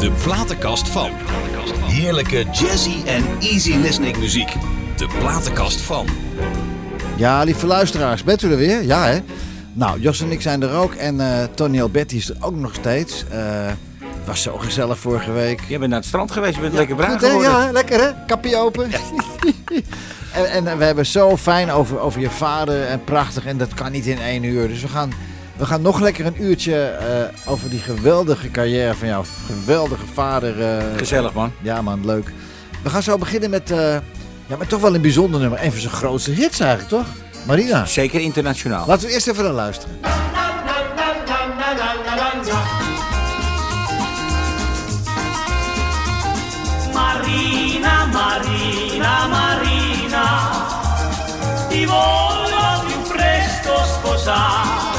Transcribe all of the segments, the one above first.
De platenkast van. Heerlijke jazzy en easy listening muziek. De platenkast van. Ja, lieve luisteraars, bent u er weer? Ja, hè? Nou, Jos en ik zijn er ook en eh, Tony Alberti is er ook nog steeds. Eh, het was zo gezellig vorige week. Je bent naar het strand geweest, je bent lekker bruin Goed, geworden. Ja, lekker hè? Kapje open. en, en we hebben zo fijn over, over je vader en prachtig en dat kan niet in één uur. Dus we gaan, we gaan nog lekker een uurtje eh, over die geweldige carrière van jouw geweldige vader. eh, Gezellig man. ja man, leuk. We gaan zo beginnen met, eh, ja, maar toch wel een bijzonder nummer. Een van zijn grootste hits eigenlijk, toch? Marina. Zeker internationaal. Laten we eerst even naar luisteren. Marina, Marina, Marina, ti voglio più presto sposare.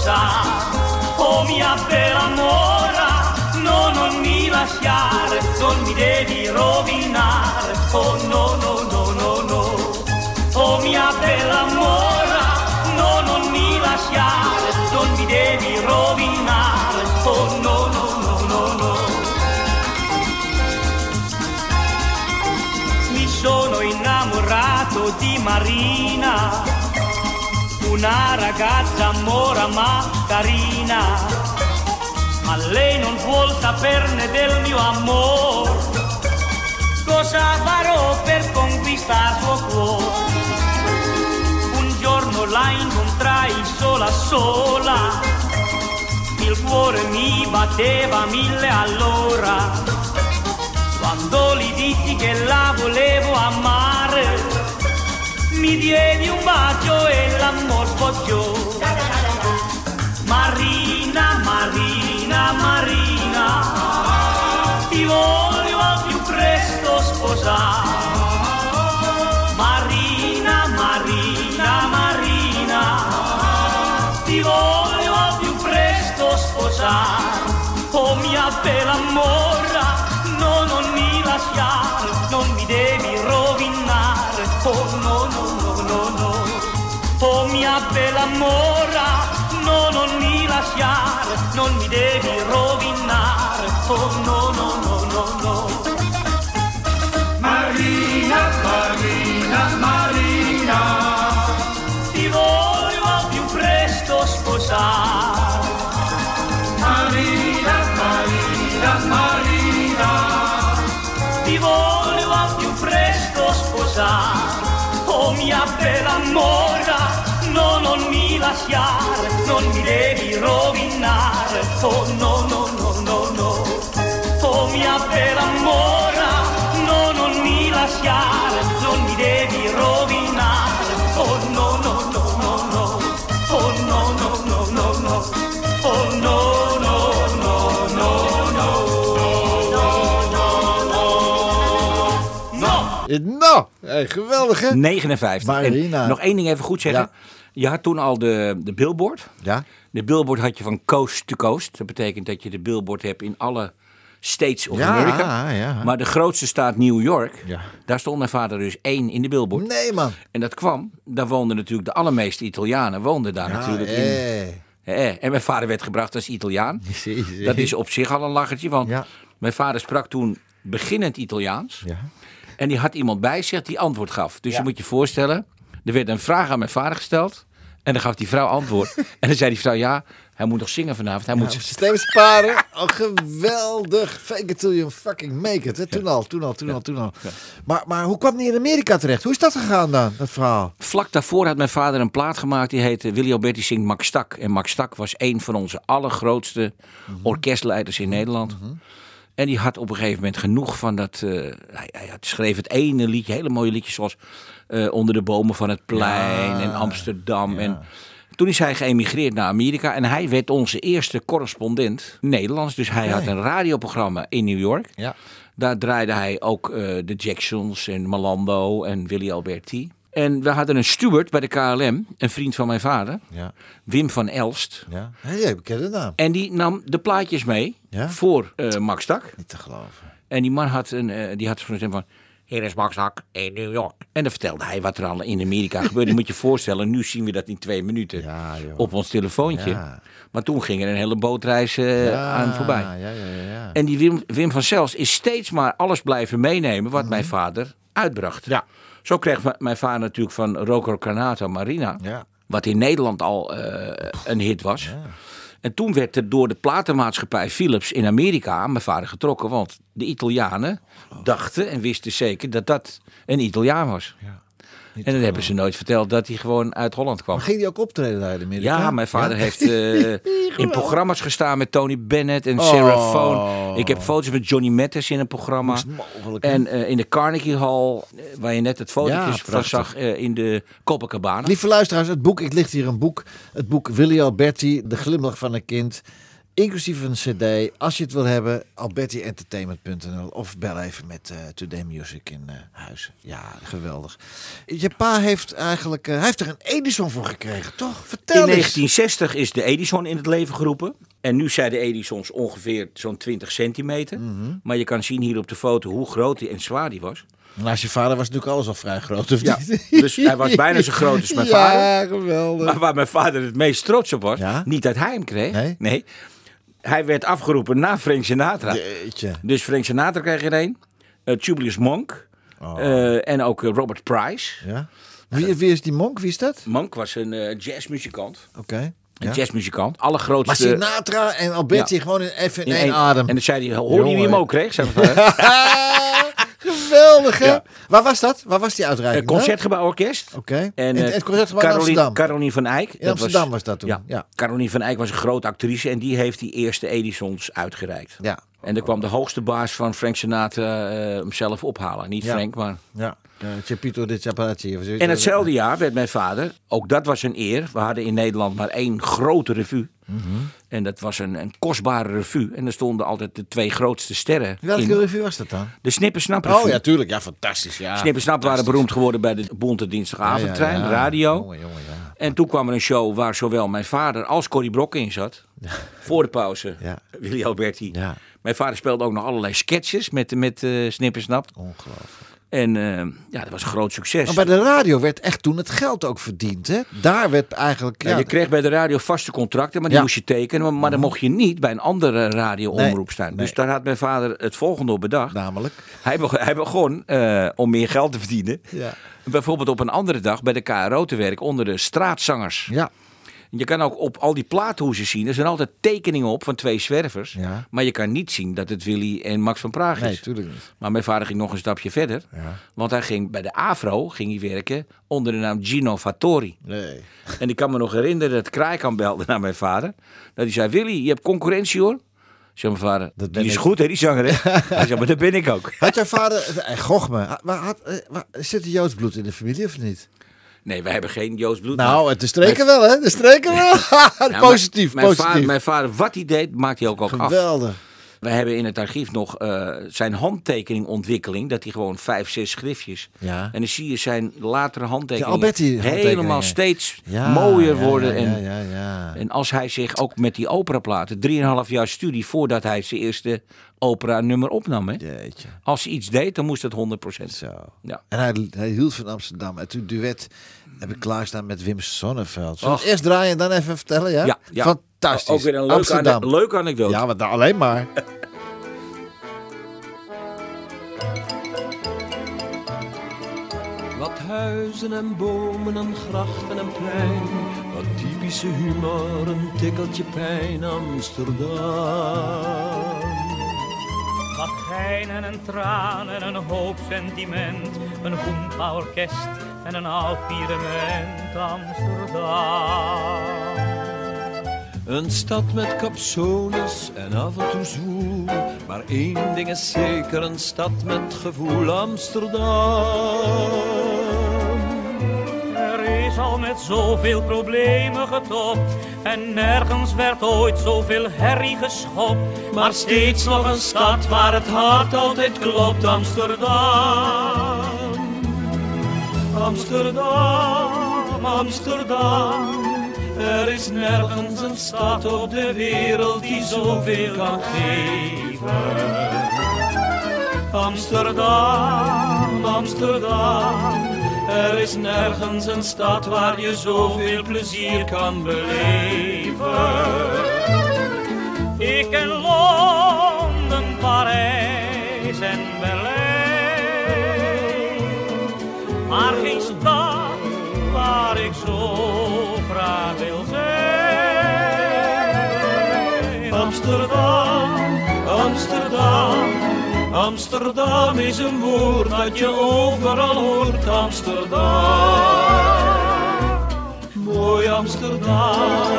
Sposare. Oh mia bella mora, no, non mi lasciare, non mi devi rovinare. Oh no, no, no, no, no. Oh mia bella mora, no, non mi lasciare, non mi devi rovinare. Oh no, no, no, no, no. Mi sono innamorato di Marina, una ragazza mora ma carina, ma lei non vuol saperne del mio amore. Cosa farò per conquistare suo cuore? Un giorno la incontrai sola sola, il cuore mi batteva mille all'ora. Quando gli dissi che la volevo amare, mi diedi un bacio e l'amor sfoggiò. Marina, Marina, Marina, ti voglio al più presto sposare. Marina, Marina, Marina, ti voglio al più presto sposare. Oh mia bella mora, no, non mi lasciare, non mi devi rovinare. Oh no. Oh mia bella mora, no, non mi lasciare, non mi devi rovinare. Oh no, no, no, no, no. Marina, Marina, Marina, ti voglio al più presto sposare. Marina, Marina, Marina, ti voglio al più presto sposare. Oh mia bella mora, lasciare, non mi devi rovinare. Oh no, no, no, no, no. Oh mia bella mora, no, non mi lasciare, non mi devi rovinare. Oh no, no, no, no, no. Oh no, no, no, no, no. Oh no, no, no, no, no. No. Nou, hey, geweldig hè? 59. Marina. En nog één ding even goed zeggen. Ja. Je had toen al de, de billboard. Ja? De billboard had je van coast to coast. Dat betekent dat je de billboard hebt in alle states of Ja, America. ja. Maar de grootste staat New York. Ja. Daar stond mijn vader dus één in de billboard. Nee man. En dat kwam, daar woonden natuurlijk de allermeeste Italianen woonden daar natuurlijk in. eh. Eh, En mijn vader werd gebracht als Italiaan. Dat is op zich al een lachertje, want mijn vader sprak toen beginnend Italiaans. Ja. En die had iemand bij zich die antwoord gaf. Dus je moet je voorstellen, er werd een vraag aan mijn vader gesteld. En dan gaf die vrouw antwoord. en dan zei die vrouw, ja, hij moet nog zingen vanavond. Hij moet... Systeem sparen. Oh, geweldig. Fake it till you fucking make it. Hè? Toen al, toen al, toen al, toen al. Maar, maar hoe kwam die in Amerika terecht? Hoe is dat gegaan dan, dat verhaal? Vlak daarvoor had mijn vader een plaat gemaakt. Die heette Willy Alberti zingt Max Stak. En Max Stak was een van onze allergrootste orkestleiders in Nederland. En die had op een gegeven moment genoeg van dat... eh, hij, hij schreef het ene liedje, hele mooie liedjes zoals... eh, Onder de bomen van het plein en Amsterdam. En toen is hij geëmigreerd naar Amerika. En hij werd onze eerste correspondent Nederlands. Dus hij had een radioprogramma in New York. Ja. Daar draaide hij ook eh, de Jacksons en Malando en Willy Alberti. En we hadden een steward bij de KLM, een vriend van mijn vader, Ja. Wim van Elst. Ja. Hey, bekende naam. En die nam de plaatjes mee Ja? voor eh, Max Tak. Niet te geloven. En die man had, een, die had zo'n van... hier is Max Hak in New York. En dan vertelde hij wat er al in Amerika gebeurde. Je moet je voorstellen, nu zien we dat in twee minuten Ja, op ons telefoontje. Ja. Maar toen ging er een hele bootreis eh, Ja, aan voorbij. Ja, ja, ja. ja. En die Wim, Wim van Zelst is steeds maar alles blijven meenemen wat mijn vader uitbracht. Mhm. Ja. Zo kreeg mijn vader natuurlijk van Rocco Carnata Marina, Ja. wat in Nederland al eh, een hit was. En toen werd er door de platenmaatschappij Philips in Amerika aan mijn vader getrokken. Want de Italianen dachten en wisten zeker dat dat een Italiaan was. En dan hebben ze nooit verteld dat hij gewoon uit Holland kwam. Maar ging die ook optreden daar in Amerika? Ja, mijn vader heeft eh, in programma's gestaan met Tony Bennett en Oh. Sarah Vaughan. Ik heb foto's met Johnny Mathis in een programma. Mogelijk? En eh, in de Carnegie Hall, eh, waar je net het fotootjes Ja, van zag in de Copacabana. Lieve luisteraars, het boek, ik ligt hier een boek. Het boek Willy Alberti, De Glimlach van een Kind. Inclusief een cd. Als je het wil hebben, albertientertainment.nl of bel even met eh, Today Music in eh, huis. Ja, geweldig. Je pa heeft eigenlijk, eh, hij heeft er een Edison voor gekregen, toch? Vertel In eens. 1960 is de Edison in het leven geroepen. En nu zijn de Edisons ongeveer zo'n 20 centimeter. Mhm. Maar je kan zien hier op de foto hoe groot die en zwaar die was. Naast je vader was natuurlijk alles al vrij groot, of Ja, niet? dus hij was bijna zo groot als mijn ja, vader. geweldig. Maar waar mijn vader het meest trots op was, Ja? niet dat hij hem kreeg. Nee? Hij werd afgeroepen na Frank Sinatra. Jeetje. Dus Frank Sinatra kreeg er een. eh, Julius Monk. Oh. eh, en ook eh, Robert Price. Ja. Wie, wie is die monk? Wie is dat? Monk was een eh, jazzmuzikant. Oké. Een Ja. jazzmuzikant. Maar Allergrootste... Sinatra en Alberti Ja. gewoon even in, in één één- adem. En dan zei hij, hoorde je wie hem ook kreeg? Zei. Geweldig, hè? Ja. Waar was dat? Waar was die uitreiking? Het Concertgebouw Orkest. Oké. En En eh, het Concertgebouw in Caroline, Amsterdam. Caroline van Eyck. In Amsterdam was dat toen, Ja. ja. Caroline van Eyck was een grote actrice en die heeft die eerste Edisons uitgereikt. Ja. En er kwam de hoogste baas van Frank Sinatra eh, hem zelf ophalen. Niet Ja. Frank, maar... Ja. Uh, Chepito de zoiets. En hetzelfde jaar werd mijn vader, ook dat was een eer. We hadden in Nederland maar één grote revue. Mhm. En dat was een, een kostbare revue. En er stonden altijd de twee grootste sterren Welke in. revue was dat dan? De Snippersnap revue. Oh ja, tuurlijk. Ja, fantastisch. Ja. Snippersnap waren beroemd geworden bij de Bonte Dinsdagavondtrein, Ja, ja, ja. radio. Jongen, jongen. En toen kwam er een show waar zowel mijn vader als Corrie Brokken in zat. Voor de pauze. Ja. Willy Alberti. Ja. Mijn vader speelde ook nog allerlei sketches met, met eh Snippersnap. Ongelooflijk. En eh, ja, dat was een groot succes. Maar bij de radio werd echt toen het geld ook verdiend, hè? Daar werd eigenlijk... Ja, Ja, je kreeg bij de radio vaste contracten, maar die Ja. moest je tekenen. Maar, maar dan mocht je niet bij een andere radioomroep Nee, staan. nee. Dus daar had mijn vader het volgende op bedacht. Namelijk. Hij, begon, hij begon eh, om meer geld te verdienen. Ja. Bijvoorbeeld op een andere dag bij de KRO te werken onder de straatzangers. Ja. Je kan ook op al die plaathoezen zien. Er zijn altijd tekeningen op van twee zwervers. Ja. Maar je kan niet zien dat het Willy en Max van Praag is. Nee, tuurlijk niet. Maar mijn vader ging nog een stapje verder. Ja. Want hij ging bij de AVRO ging hij werken onder de naam Gino Fattori. Nee. En ik kan me nog herinneren dat Kraaikamp belde naar mijn vader. Dat hij zei, Willy, je hebt concurrentie hoor. Zei mijn vader, Dat die is ik. goed hè, die zanger hè. hij zei, maar dat ben ik ook. Had jouw vader... Eh, Gochme. Had, had, eh, zit er Joods bloed in de familie of niet? Nee, wij hebben geen Joost Bloed. Nou, het de streken wel, hè? De streken wel. Nou, positief, mijn, mijn positief. Vader, mijn vader, wat hij deed, maakt hij ook, ook af. Geweldig. We hebben in het archief nog eh, zijn handtekeningontwikkeling. Dat hij gewoon vijf, zes schriftjes. Ja. En dan zie je zijn latere handtekeningen. Alberti helemaal steeds Ja, mooier worden. Ja, en, ja, ja, ja. en als hij zich ook met die operaplaten, 3,5 jaar studie voordat hij zijn eerste opera-nummer opnam. Hè? Jeetje. Als hij iets deed, dan moest het 100%. Zo. Ja. En hij, hij hield van Amsterdam. En toen duet heb ik klaarstaan met Wim Sonneveld. Eerst draaien en dan even vertellen, ja? Ja, ja. Fantastisch. Ook weer een leuke, Amsterdam. ane- leuke anekdote. Ja, wat nou, alleen maar. Wat huizen en bomen en grachten en plein. Wat typische humor, een tikkeltje pijn Amsterdam. Wat geinen en tranen, een hoop sentiment, een hoempa-orkest en een oud Amsterdam. Een stad met capsones en af en toe zwoel. Maar één ding is zeker, een stad met gevoel Amsterdam. Al met zoveel problemen getopt en nergens werd ooit zoveel herrie geschopt. Maar steeds nog een stad waar het hart altijd klopt, Amsterdam. Amsterdam, Amsterdam. Er is nergens een stad op de wereld die zoveel kan geven. Amsterdam, Amsterdam. Er is nergens een stad waar je zoveel plezier kan beleven. Ik ken Londen, Parijs en Berlijn. Maar geen stad waar ik zo graag wil zijn. Amsterdam, Amsterdam. Amsterdam is een woord dat je overal hoort. Amsterdam, mooi Amsterdam.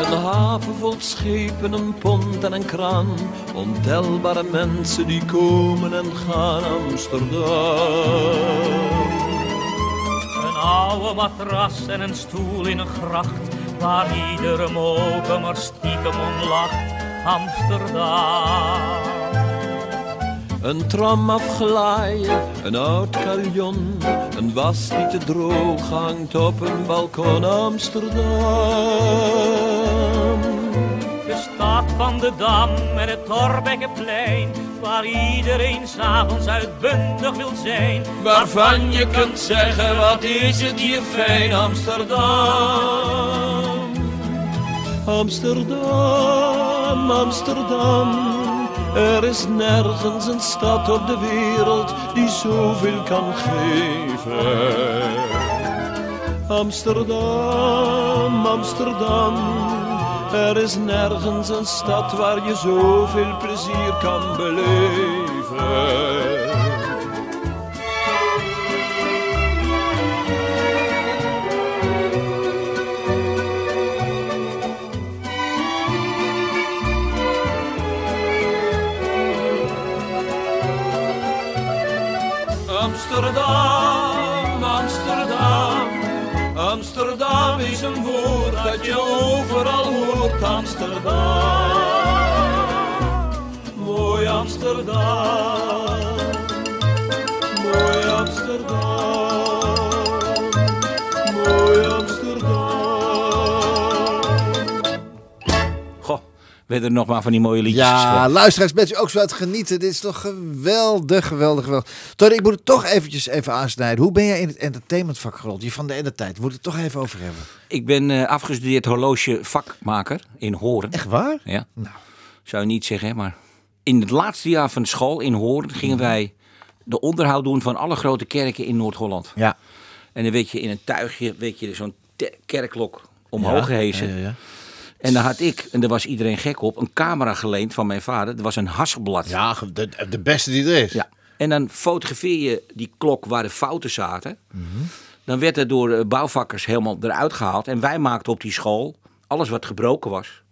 Een haven vol schepen, een pont en een kraan. Ontelbare mensen die komen en gaan Amsterdam. Een oude matras en een stoel in een gracht, waar iedere mogen maar stiekem om lacht. Amsterdam. Een tram afglijden, een oud carillon, een was die te droog hangt op een balkon Amsterdam. De stad van de Dam en het Torbekkenplein, waar iedereen s'avonds uitbundig wil zijn. Waarvan je kunt zeggen, wat is het hier fijn Amsterdam. Amsterdam, Amsterdam. Er is nergens een stad op de wereld die zoveel kan geven. Amsterdam, Amsterdam. Er is nergens een stad waar je zoveel plezier kan beleven. Amsterdam, Amsterdam. Amsterdam is een woord dat je overal hoort. Amsterdam, mooi Amsterdam. Mooi Amsterdam, mooi Amsterdam. Werden er nog maar van die mooie liedjes Ja, luisteraars, bent u ook zo aan het genieten? Dit is toch geweldig, geweldig, geweldig. Tony, ik moet het toch eventjes even aansnijden. Hoe ben jij in het entertainmentvak gerold? Je van de ene tijd. We moeten het toch even over hebben. Ik ben eh, afgestudeerd horlogevakmaker in Hoorn. Echt waar? Ja. Nou. Zou je niet zeggen, maar... In het laatste jaar van school in Hoorn gingen wij de onderhoud doen van alle grote kerken in Noord-Holland. Ja. En dan weet je in een tuigje, weet je, zo'n kerkklok omhoog gehezen. Ja, ja, ja. En dan had ik, en daar was iedereen gek op, een camera geleend van mijn vader. Dat was een Hasselblad. Ja, de, de beste die er is. Ja. En dan fotografeer je die klok waar de fouten zaten. Dan werd het door eh, bouwvakkers helemaal eruit gehaald. En wij maakten op die school alles wat gebroken was.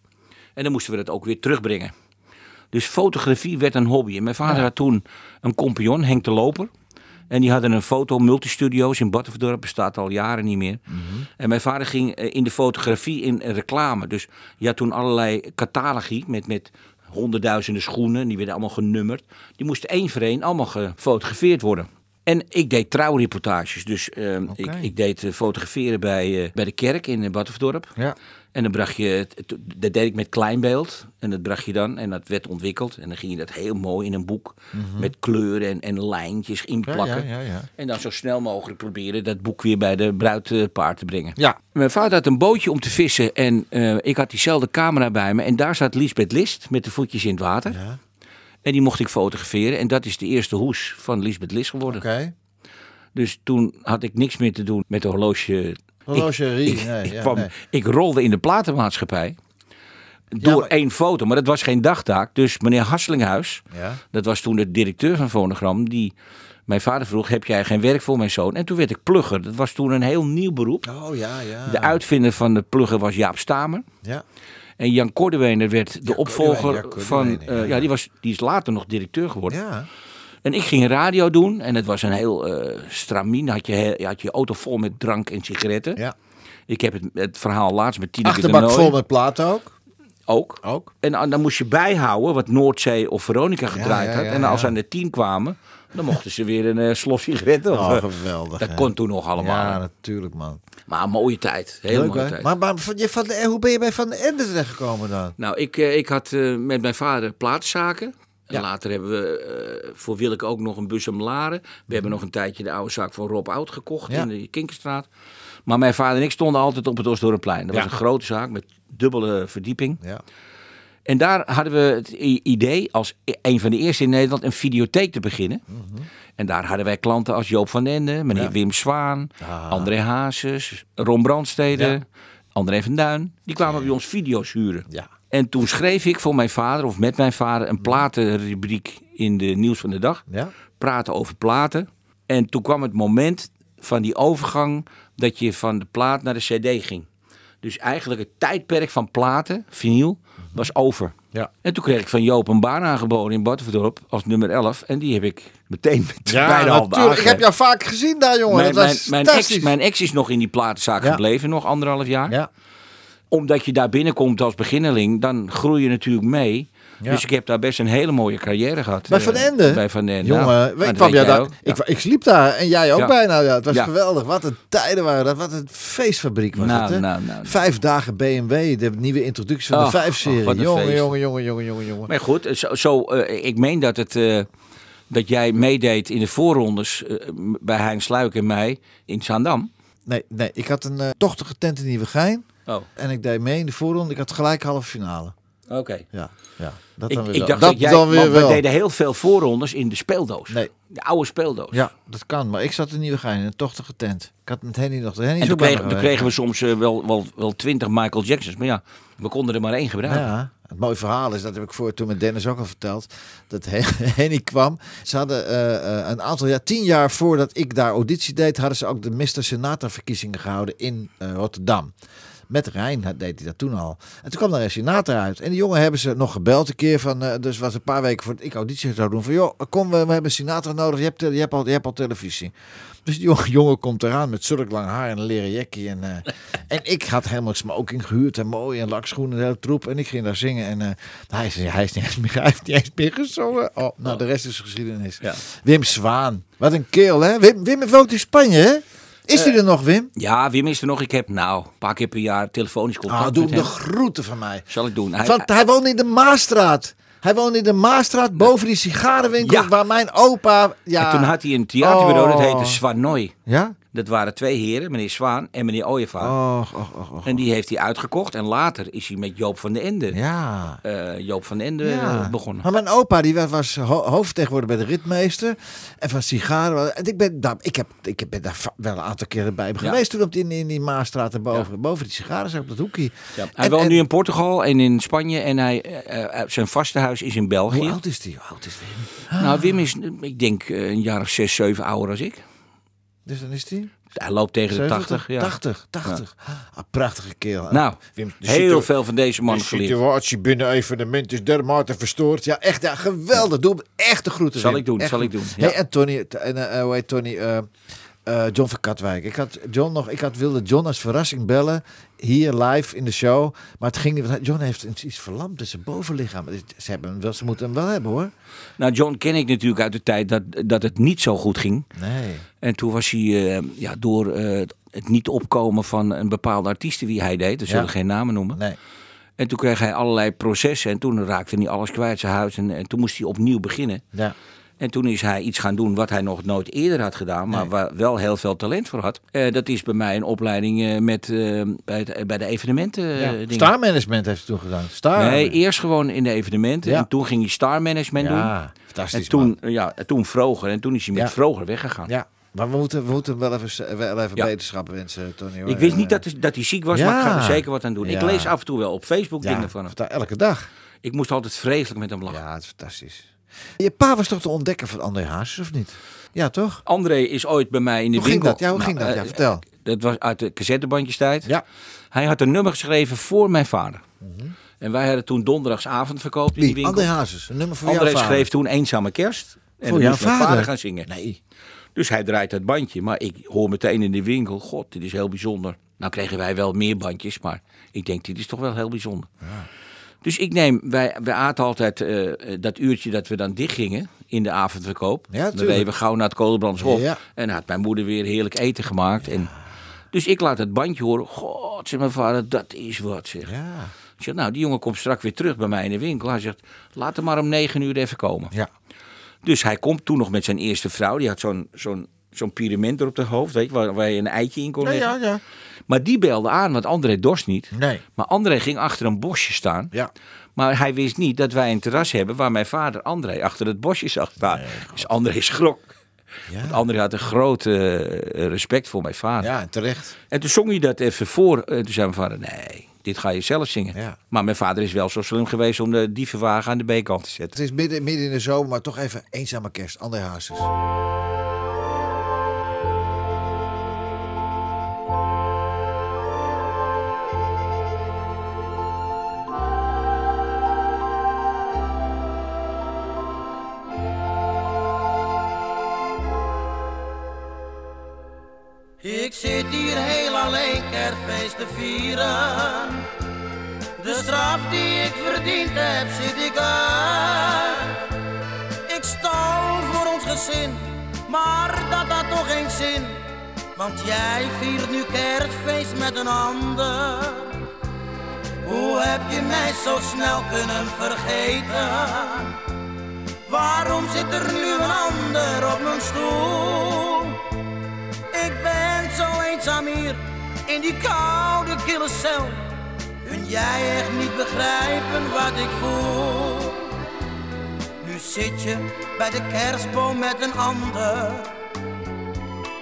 En dan moesten we dat ook weer terugbrengen. Dus fotografie werd een hobby. En mijn vader had toen een compagnon, Henk de Loper. En die hadden een foto multistudio's in Battenverdorp, bestaat al jaren niet meer. En mijn vader ging eh, in de fotografie in eh, reclame. Dus je had toen allerlei catalogie met, met honderdduizenden schoenen. Die werden allemaal genummerd. Die moesten één voor één allemaal gefotografeerd worden. En ik deed trouwreportages. Dus eh, ik, ik deed eh, fotograferen bij, bij de kerk in Battenverdorp. Ja. En dan bracht je, dat deed ik met kleinbeeld. En dat bracht je dan, en dat werd ontwikkeld. En dan ging je dat heel mooi in een boek met kleuren en, en lijntjes inplakken. Mhm. Ja, ja, ja. En dan zo snel mogelijk proberen dat boek weer bij de bruidpaard te brengen. Ja. Mijn vader had een bootje om te vissen en eh, ik had diezelfde camera bij me. En daar zat Lisbeth List met de voetjes in het water. Ja. En die mocht ik fotograferen. En dat is de eerste hoes van Lisbeth List geworden. Oké. Dus toen had ik niks meer te doen met de horloge. Horlogerie, Ik, nee, ik, ja, kwam, nee. ik rolde in de platenmaatschappij. Door maar- één foto, maar dat was geen dagtaak. Dus meneer Hasselinghuis, Ja. dat was toen de directeur van Fonogram, die mijn vader vroeg: Heb jij geen werk voor mijn zoon? En toen werd ik plugger. Dat was toen een heel nieuw beroep. Oh ja, ja. De uitvinder van de plugger was Jaap Stamer. Ja. En Jan Kordewener werd de opvolger Kordewener, van. Eh, ja, die, was, die is later nog directeur geworden. Ja. En ik ging radio doen en het was een heel eh stramien. Had je, had je auto vol met drank en sigaretten. ja. Ik heb het, het verhaal laatst met Tineke Achterbak vol met platen ook. ook. Ook. En dan dan moest je bijhouden wat Noordzee of Veronica gedraaid ja, had. ja, En als ze aan de tien kwamen, dan mochten ze weer een eh slos sigaretten. Oh, eh, geweldig. dat hè. kon toen nog allemaal. Ja, natuurlijk, man. Maar een mooie tijd. Heel Leuk, mooie hè? tijd. Maar, maar van, je van de, hoe ben je bij Van de Ende terechtgekomen dan? Nou, ik, ik had met mijn vader platenzaken. En later hebben we eh, voor Willeke ook nog een bus om Laren. We hebben nog een tijdje de oude zaak van Rob Oud gekocht Ja. in de Kinkerstraat. Maar mijn vader en ik stonden altijd op het Osdorpplein. Dat was een grote zaak met dubbele verdieping. Ja. En daar hadden we het idee als e- een van de eerste in Nederland een videotheek te beginnen. En daar hadden wij klanten als Joop van Ende, meneer Wim Zwaan, André Hazes, Ron Brandstede, Ja. André van Duin. Die kwamen bij ons video's huren. Ja. En toen schreef ik voor mijn vader, of met mijn vader, een platenrubriek in de Nieuws van de Dag. Ja. Praten over platen. En toen kwam het moment van die overgang dat je van de plaat naar de cd ging. Dus eigenlijk het tijdperk van platen, vinyl, was over. Ja. En toen kreeg ik van Joop een baan aangeboden in Battenverdorp als nummer 11. En die heb ik meteen met Ja, beide handen natuurlijk. Ik heb jou vaak gezien daar, jongen. Mijn, dat mijn, was mijn, ex, mijn ex is nog in die platenzaak Ja. gebleven, nog anderhalf jaar Ja. Omdat je daar binnenkomt als beginneling, dan groei je natuurlijk mee. Ja. Dus ik heb daar best een hele mooie carrière gehad. Bij eh, Van Ende? Bij Van Ende. Jongen, Nou, ik kwam jij daar, ook. ik, Ja. ik sliep daar en jij ook Ja. bijna. Ja, het was geweldig. Wat een tijden waren dat. Wat een feestfabriek was Nou, het. Hè? nou, nou. Vijf dagen BMW, de nieuwe introductie van de vijf-serie. een jongen, jongen, jongen, jongen, jongen, jongen. Maar goed, zo, zo, eh, ik meen dat, het, eh, dat jij meedeed in de voorrondes eh, bij Hein Sluik en mij in Zaandam. Nee, nee, ik had een eh, dochtige tent in Nieuwegein. Oh, En ik deed mee in de voorronde. Ik had gelijk halve finale. oké. Ja, ja. Dat Ik, dan weer ik dacht dat dat, jij, dan weer we deden heel veel voorrondes in de speeldoos. Nee. De oude speeldoos. Ja, dat kan. Maar ik zat in Nieuwegein in een tochtige tent. Ik had met Henny nog... Henny En toen kregen, toen geweest. kregen we soms eh, wel, wel, wel twintig Michael Jacksons. Maar ja, we konden er maar één gebruiken. Ja, het mooie verhaal is, dat heb ik voor toen met Dennis ook al verteld, dat Henny kwam. Ze hadden eh, eh, een aantal jaar, tien jaar voordat ik daar auditie deed, hadden ze ook de Mr. Senator verkiezingen gehouden in eh, Rotterdam. Met Rijn deed hij dat toen al. En toen kwam daar een senator uit. En die jongen hebben ze nog gebeld een keer van... eh, dus was een paar weken voordat ik auditie zou doen. Van joh, kom, we, we hebben een senator nodig. Je hebt, te- je hebt, al, je hebt al televisie. Dus die jongen, jongen komt eraan met zulk lang haar en een leren jekkie. En, eh, en ik had helemaal smoking gehuurd en mooi en lakschoenen en de hele troep. En ik ging daar zingen. En eh, hij, is, hij, is niet eens meer, hij heeft niet eens meer gezongen. Oh, nou, de rest is geschiedenis. Ja. Wim Zwaan. Wat een keel, hè? Wim, Wim heeft in Spanje, hè? Is die er nog, Wim? Ja, Wim is er nog. Ik heb nou een paar keer per jaar telefonisch contact doe met hem de groeten van mij. Zal ik doen. Hij, Want hij woont in de Maastraat. Hij woont in de Maastraat boven die sigarenwinkel Ja. waar mijn opa... Ja, En toen had hij een theaterbureau, dat Oh. heette Swanoi. Ja? Dat waren twee heren, meneer Zwaan en meneer Ooyevaar. Och, och, och, och. En die heeft hij uitgekocht. En later is hij met Joop van den Ende, Ja. eh, Joop van den Ende Ja. eh, begonnen. Maar mijn opa die was- ho hoofdtegenwoordiger bij de ritmeester. En van sigaren. En ik ben, daar, ik, heb, ik ben daar wel een aantal keren bij geweest. Toen op die, in die Maastraat en boven. Boven die sigaren, op dat hoekje. Ja. Hij En- woont en- nu in Portugal en in Spanje. En hij, eh, zijn vaste huis is in Hoe België. oud is die? Hoe oud is Wim? Nou, Wim is, ik denk, een jaar of zes, zeven ouder als ik. Dus dan is die? Hij loopt tegen de 70? 80. Ja. 80, 80. Ah, prachtige kerel. Nou, Wim, de heel veel van deze man De geleerd. situatie binnen evenement is dermate verstoord. Ja, echt, ja, geweldig. Doe hem echt de groeten. Zal Wim. ik doen, Echt zal goed. ik doen, Hey, ja. en Tony, en, eh, hoe heet Tony? eh, eh, John van Katwijk. Ik had John nog, ik had wilde John als verrassing bellen hier live in de show, maar het ging niet. John heeft iets- verlamd in zijn bovenlichaam. Ze hebben hem wel, ze moeten hem wel hebben hoor. Nou, John ken ik natuurlijk uit de tijd dat, dat het niet zo goed ging. Nee. En toen was hij eh, ja, door eh, het niet opkomen van een bepaalde artiesten wie hij deed. We zullen Ja. geen namen noemen. Nee. En toen kreeg hij allerlei processen. En toen raakte hij alles kwijt, zijn huis. En, en toen moest hij opnieuw beginnen. Ja. En toen is hij iets gaan doen wat hij nog nooit eerder had gedaan. Maar Nee. waar wel heel veel talent voor had. Eh, dat is bij mij een opleiding eh, met, eh, bij, het- bij de evenementen. eh, ja. dingen. Star management heeft hij toen gedaan. Star. Nee, eerst gewoon in de evenementen. Ja. En toen ging hij star management doen. ja, fantastisch. En toen, man. ja, toen Vroger. En toen is hij met Ja. Vroger weggegaan. Ja, maar we moeten, we moeten hem wel even, wel even Ja. wensen, Tony. hoor. Ik wist niet dat, hij- dat hij ziek was, Ja. maar ik ga er zeker wat aan doen. Ik Ja. lees af en toe wel op Facebook ja, dingen van hem. Elke dag. Ik moest altijd vreselijk met hem lachen. Ja, het is fantastisch. Je pa was toch de ontdekker van André Hazes, of niet? Ja, toch? André is ooit bij mij in de Hoe ging winkel. dat? Ja, hoe Nou, ging dat? eh, Ja, vertel. Dat was uit de cassettebandjestijd. Ja. Hij had een nummer geschreven voor mijn vader. En wij hadden toen donderdagsavond verkoopt in die winkel. André Hazes, een nummer voor André jouw vader. schreef toen Eenzame Kerst. En Voor jouw vader? vader gaan zingen. Nee. Dus hij draait dat bandje. Maar ik hoor meteen in de winkel, god, dit is heel bijzonder. Nou kregen wij wel meer bandjes, maar ik denk, dit is toch wel heel bijzonder. Dus ik neem, wij, wij aten altijd eh, dat uurtje dat we dan dichtgingen in de avondverkoop. Ja, dan reden we gauw naar het Kolenbrandshof. Ja. En had mijn moeder weer heerlijk eten gemaakt. En, dus ik laat het bandje horen. God, zei mijn vader, dat is wat zeg. Ja. Ik zeg, nou, die jongen komt straks weer terug bij mij in de winkel. Hij zegt, laat hem maar om negen uur even komen. Ja. Dus hij komt toen nog met zijn eerste vrouw. Die had zo'n zo'n zo'n pyramid er op de hoofd, weet je, waar, waar je een eitje in kon Ja, leggen. ja, ja. Maar die belde aan, want André dorst niet. Nee. Maar André ging achter een bosje staan. Ja. Maar hij wist niet dat wij een terras hebben waar mijn vader André achter het bosje zag staan. dus André schrok. Want André had een groot eh, respect voor mijn vader. Ja, terecht. En toen zong hij dat even voor. En toen zei mijn vader, nee, dit ga je zelf zingen. Ja. Maar mijn vader is wel zo slim geweest om de dievenwagen aan de B-kant te zetten. Het is midden, midden in de zomer, maar toch even eenzame kerst. André Hazes. De straf die ik verdiend heb, zit ik uit. Ik stal voor ons gezin, maar dat had toch geen zin. Want jij viert nu kerstfeest met een ander. Hoe heb je mij zo snel kunnen vergeten? Waarom zit er nu een ander op mijn stoel? Ik ben zo eenzaam hier in die koude kille cel. Kun jij echt niet begrijpen wat ik voel? Nu zit je bij de kerstboom met een ander.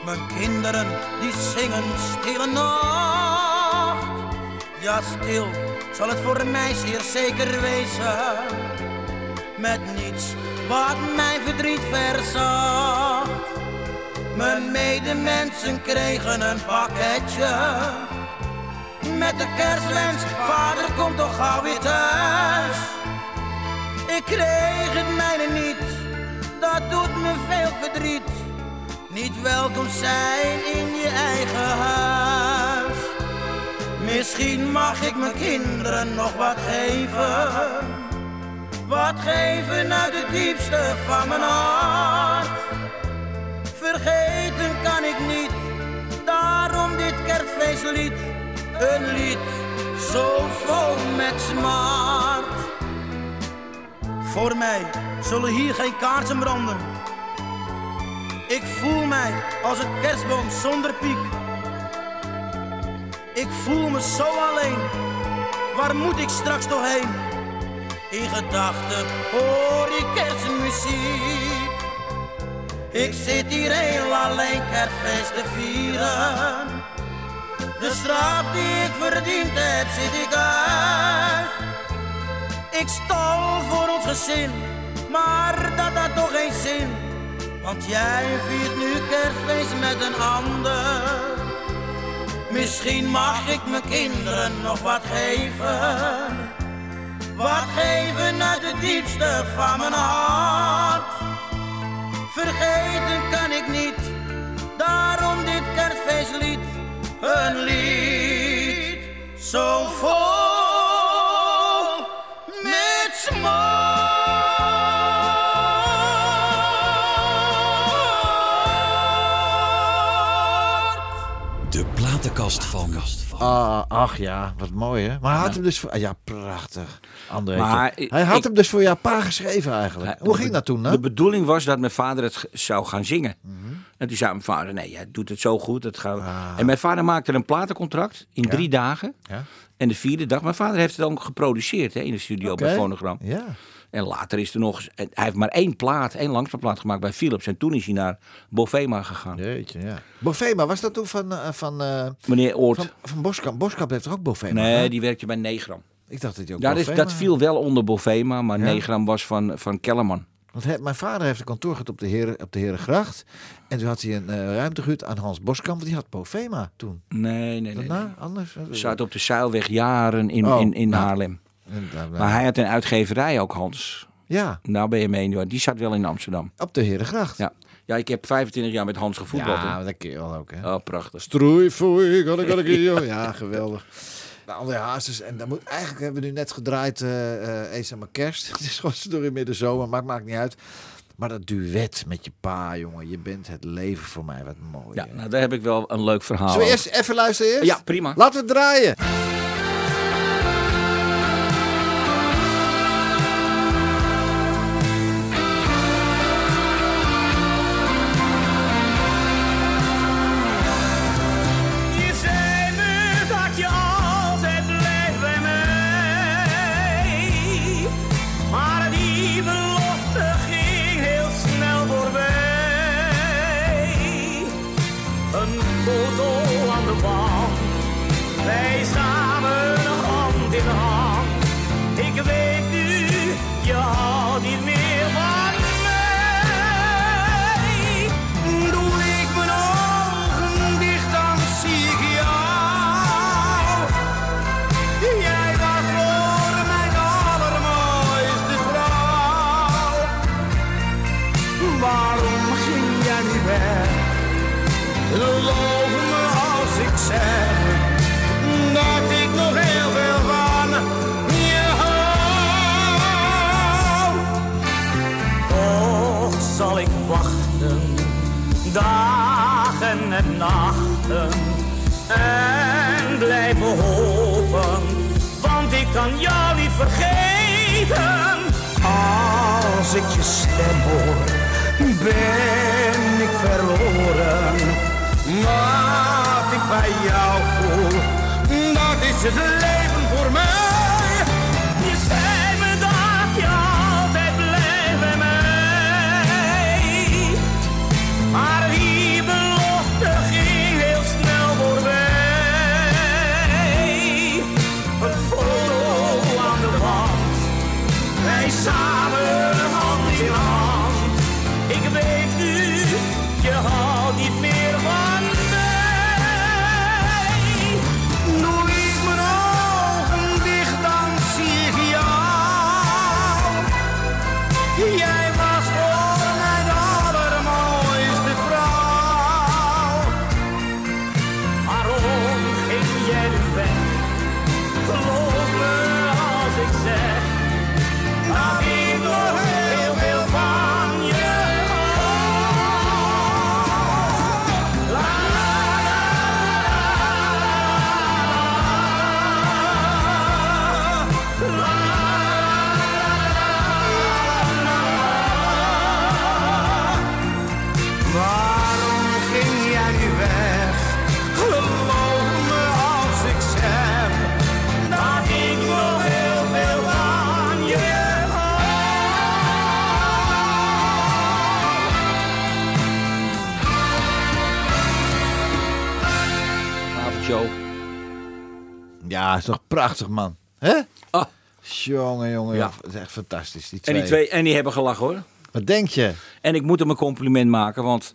Mijn kinderen die zingen stille nacht. Ja, stil zal het voor mij zeer zeker wezen. Met niets wat mijn verdriet verzacht. Mijn medemensen kregen een pakketje. Met de kerstwens, vader komt toch gauw weer thuis. Ik kreeg het mijne niet, dat doet me veel verdriet. Niet welkom zijn in je eigen huis. Misschien mag ik mijn kinderen nog wat geven. Wat geven uit het diepste van mijn hart. Vergeten kan ik niet, daarom dit kerstfeestlied. Een lied zo vol met smart. Voor mij zullen hier geen kaarsen branden. Ik voel mij als een kerstboom zonder piek. Ik voel me zo alleen, waar moet ik straks toch heen? In gedachten hoor ik kerstmuziek. Ik zit hier heel alleen kerstfeest te vieren. De straf die ik verdiend heb, zit ik uit. Ik stal voor ons gezin, maar dat had toch geen zin. Want jij viert nu kerstfeest met een ander. Misschien mag ik mijn kinderen nog wat geven. Wat geven uit het diepste van mijn hart. Vergeten kan ik niet, daarom dit kerstfeestlied. Een lied zo vol met smart. De platenkast van. Ah, ach ja, wat mooi hè. Maar hij had hem dus voor... ah, Ja, prachtig. André. Maar hij had ik- hem dus voor jouw pa geschreven eigenlijk. Hoe ging dat toen? Hè? De bedoeling was dat mijn vader het zou gaan zingen. En toen zei mijn vader, nee, jij doet het zo goed. Dat gaan we. En mijn vader maakte een platencontract in drie dagen. Ja. En de vierde dag, mijn vader heeft het ook geproduceerd hè, in de studio bij. Phonogram. Ja. En later is er nog, hij heeft maar één plaat, één langspeelplaat gemaakt bij Philips. En toen is hij naar Bovema gegaan. Jeetje, ja. Bovema, was dat toen van, eh, van, eh, Meneer Oort. van, van Boskamp? Boskamp heeft toch ook Bovema? nee, hè? die werkte bij Negram. Ik dacht dat hij ook Ja, dat, is- dat viel wel onder Bovema, maar Ja? Negram was van, van Kellerman. Want hij- mijn vader heeft een kantoor gehad op de, Heren, op de Herengracht. En toen had hij een eh, ruimte gehuurd aan Hans Boskamp. want Die had Bovema toen. Nee, nee, nee. Daarna, nee. anders? Ze zaten op de Zuilweg jaren in, Oh, in, in nou. Haarlem. Maar hij had een uitgeverij ook, Hans. Ja, Nou ben je mee, die zat wel in Amsterdam. op de Herengracht. Ja, ja ik heb 25 jaar met Hans gevoetbald. hè. Ja, dat kun je wel ook, hè. Oh, prachtig. Stroei, foei, hier. Ja, geweldig. Nou, André Hazes, en dan moet, eigenlijk hebben we nu net gedraaid eh eens aan mijn kerst. Het is gewoon door in midden zomer, maar het maakt niet uit. Maar dat duet met je pa, jongen. Je bent het leven voor mij, wat mooi. Ja, nou daar heb ik wel een leuk verhaal. Zullen we eerst even luisteren eerst? Ja, prima. Laten we het draaien. Blijven hopen, want ik kan jou niet vergeten. Als ik je stem hoor, ben ik verloren. Wat ik bij jou voel, dat is het leven voor mij. Ja, is toch prachtig, man. Hè? Ah. Jongen, jongen, Ja. dat is echt fantastisch. Die En twee. die, twee, en die hebben gelachen hoor. Wat denk je? En ik moet hem een compliment maken, want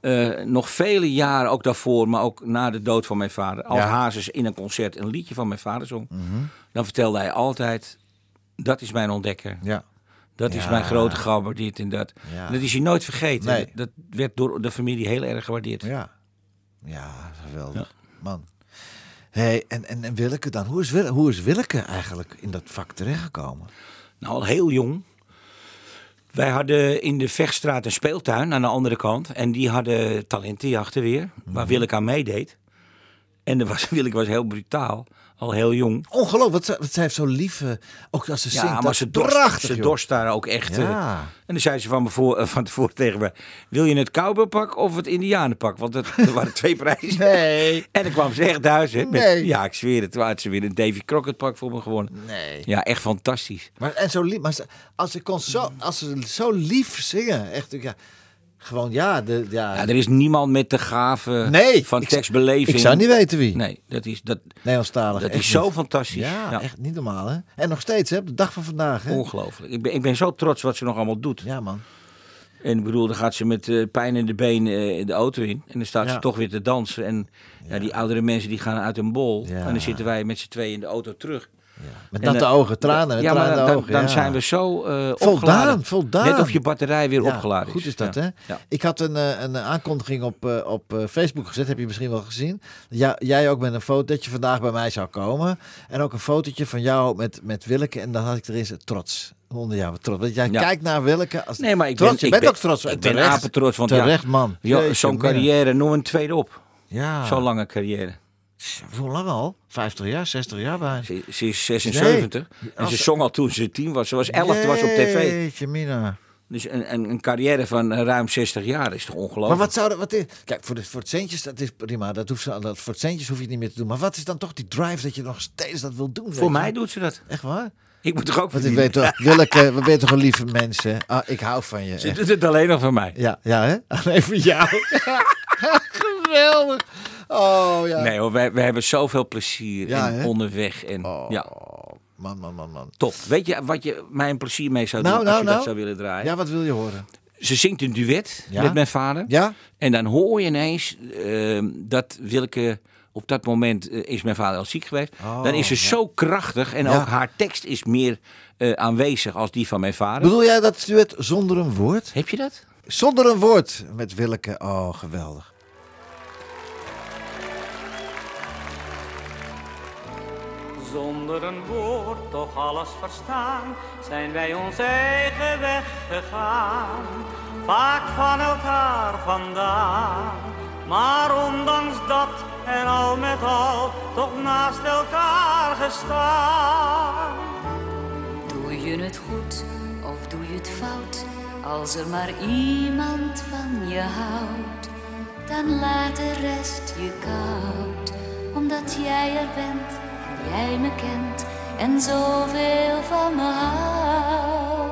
eh, nog vele jaren, ook daarvoor, maar ook na de dood van mijn vader, als Ja. Mhm. Hazes in een concert een liedje van mijn vader zong, dan vertelde hij altijd: dat is mijn ontdekker, Ja. dat is mijn grote gabber, dit en dat. Ja. Dat is hij nooit vergeten. Nee. Dat werd door de familie heel erg gewaardeerd. Ja. Ja, geweldig. Man. Hey, en, en, en Willeke dan? Hoe is, Wil- hoe is Willeke eigenlijk in dat vak terechtgekomen? Nou, al heel jong. Wij hadden in de Vechtstraat een speeltuin aan de andere kant. En die hadden talentenjachten weer, Mhm. waar Willeke aan meedeed. En was, Willeke was heel brutaal, al heel jong. Ongelooflijk, wat, ze- wat zij heeft zo lief, eh, ook als ze zingt. Ja, dat maar ze dorst, prachtig, ze joh. dorst daar ook echt. eh. Ja. En dan zei ze van, me voor, eh, van tevoren tegen me... wil je het cowboypak of het indianenpak? Want dat, er waren twee prijzen. Nee. En dan kwam ze echt thuis. Hè, met, Nee. Ja, ik zweer het. Toen had ze weer een Davy Crockett pak voor me gewonnen. Nee. Ja, echt fantastisch. Maar, en zo lief, maar ze- als ze, kon zo, als ze zo lief zingen, echt, ja, gewoon ja, de, ja, Ja, er is niemand met de gave Nee, van ik tekstbeleving. ik zou niet weten wie. Nee, dat is, dat, Nederlandstalig. dat is zo fantastisch. Ja, Ja. echt niet normaal, hè? En nog steeds, hè? Op de dag van vandaag, hè? Ongelooflijk. Ik ben, ik ben zo trots wat ze nog allemaal doet. Ja, man. En ik bedoel, dan gaat ze met eh, pijn in de benen eh, de auto in. En dan staat Ja. ze toch weer te dansen. En ja. die oudere mensen die gaan uit hun bol. En dan zitten wij met z'n tweeën in de auto terug. Met En, natte eh, ogen, tranen, met ja, maar dan, ogen. dan zijn we zo eh Voldaan, opgeladen. voldaan. Net of je batterij weer opgeladen is. Goed is dat, hè? Ik had een, eh, een aankondiging op, op Facebook gezet, heb je misschien wel gezien. Ja, jij ook met een foto dat je vandaag bij mij zou komen. En ook een fotootje van jou met, met Willeke. En dan had ik erin z'n trots. Onder jou, trots. Want jij Ja. kijkt naar Willeke als Nee, maar ik trots. ben, je ik bent ben, ook trots. Ik ben apetrots. Want Terecht, ja, man. ja, zo'n carrière, noem een tweede op. Ja. Zo'n lange carrière. Hoe lang al? 50 jaar, 60 jaar bij. Ze, ze is 76. En ze zong al toen ze tien was. Ze was 11, toen was op tv. Mina. Dus een, een, een carrière van eh, ruim 60 jaar is toch ongelooflijk? Maar wat zou dat, wat is, kijk, voor, de, voor het centjes, dat is prima. Dat hoeft, dat, voor het centjes hoef je het niet meer te doen. Maar wat is dan toch die drive dat je nog steeds dat wil doen? Voor mij doet ze dat. Echt waar? Ik moet toch ook Want ik weet toch, Willeke, we ben toch een lieve mensen. Ah, ik hou van je. Ze echt. doet het alleen nog voor mij. Ja, ja, hè? Alleen voor jou. Geweldig. Oh, ja. Nee hoor, wij, wij hebben zoveel plezier Ja, en hè? onderweg. En, Oh, Ja, man, man, man, man. top. Weet je wat je mij een plezier mee zou doen Nou, als nou, je dat nou. zou willen draaien? Ja, wat wil je horen? Ze zingt een duet Ja? met mijn vader. Ja? En dan hoor je ineens ehm, dat Wilke... Op dat moment eh, is mijn vader al ziek geweest. Oh, dan is ze ja. zo krachtig. En Ja. ook haar tekst is meer eh, aanwezig als die van mijn vader. Bedoel jij dat duet zonder een woord? Heb je dat? Zonder een woord met Willeke. Oh, geweldig. Zonder een woord toch alles verstaan, zijn wij ons eigen weg gegaan. Vaak van elkaar vandaan, Maar ondanks dat en al met al toch naast elkaar gestaan. Doe je het goed of doe je het fout? Als er maar iemand van je houdt, dan laat de rest je koud. Omdat jij er bent en jij me kent en zoveel van me houdt.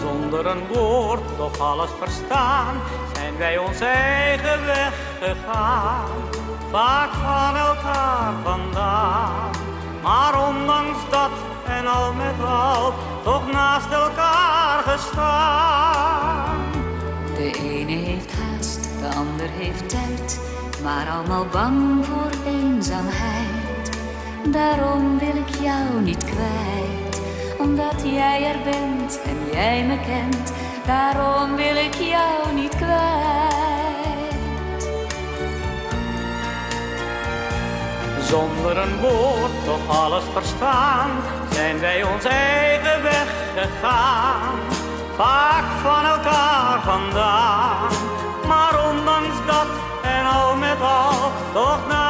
Zonder een woord toch alles verstaan, zijn wij ons eigen weg gegaan. Vaak van elkaar vandaan, maar ondanks dat en al met al, toch naast elkaar gestaan. De ene heeft haast, de ander heeft tijd, maar allemaal bang voor eenzaamheid. Daarom wil ik jou niet kwijt, omdat jij er bent en jij me kent. Daarom wil ik jou niet kwijt. Zonder een woord toch alles verstaan, zijn wij ons eigen weg gegaan. Vaak van elkaar vandaan, maar ondanks dat en al met al, toch naast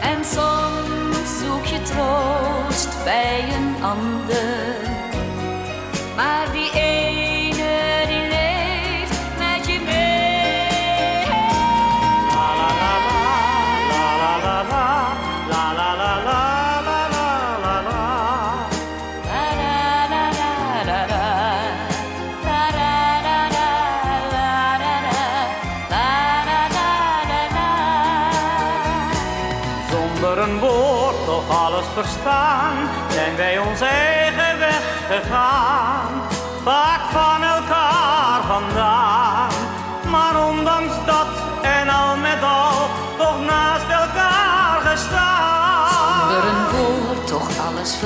En soms zoek je troost bij een ander. Maar die ene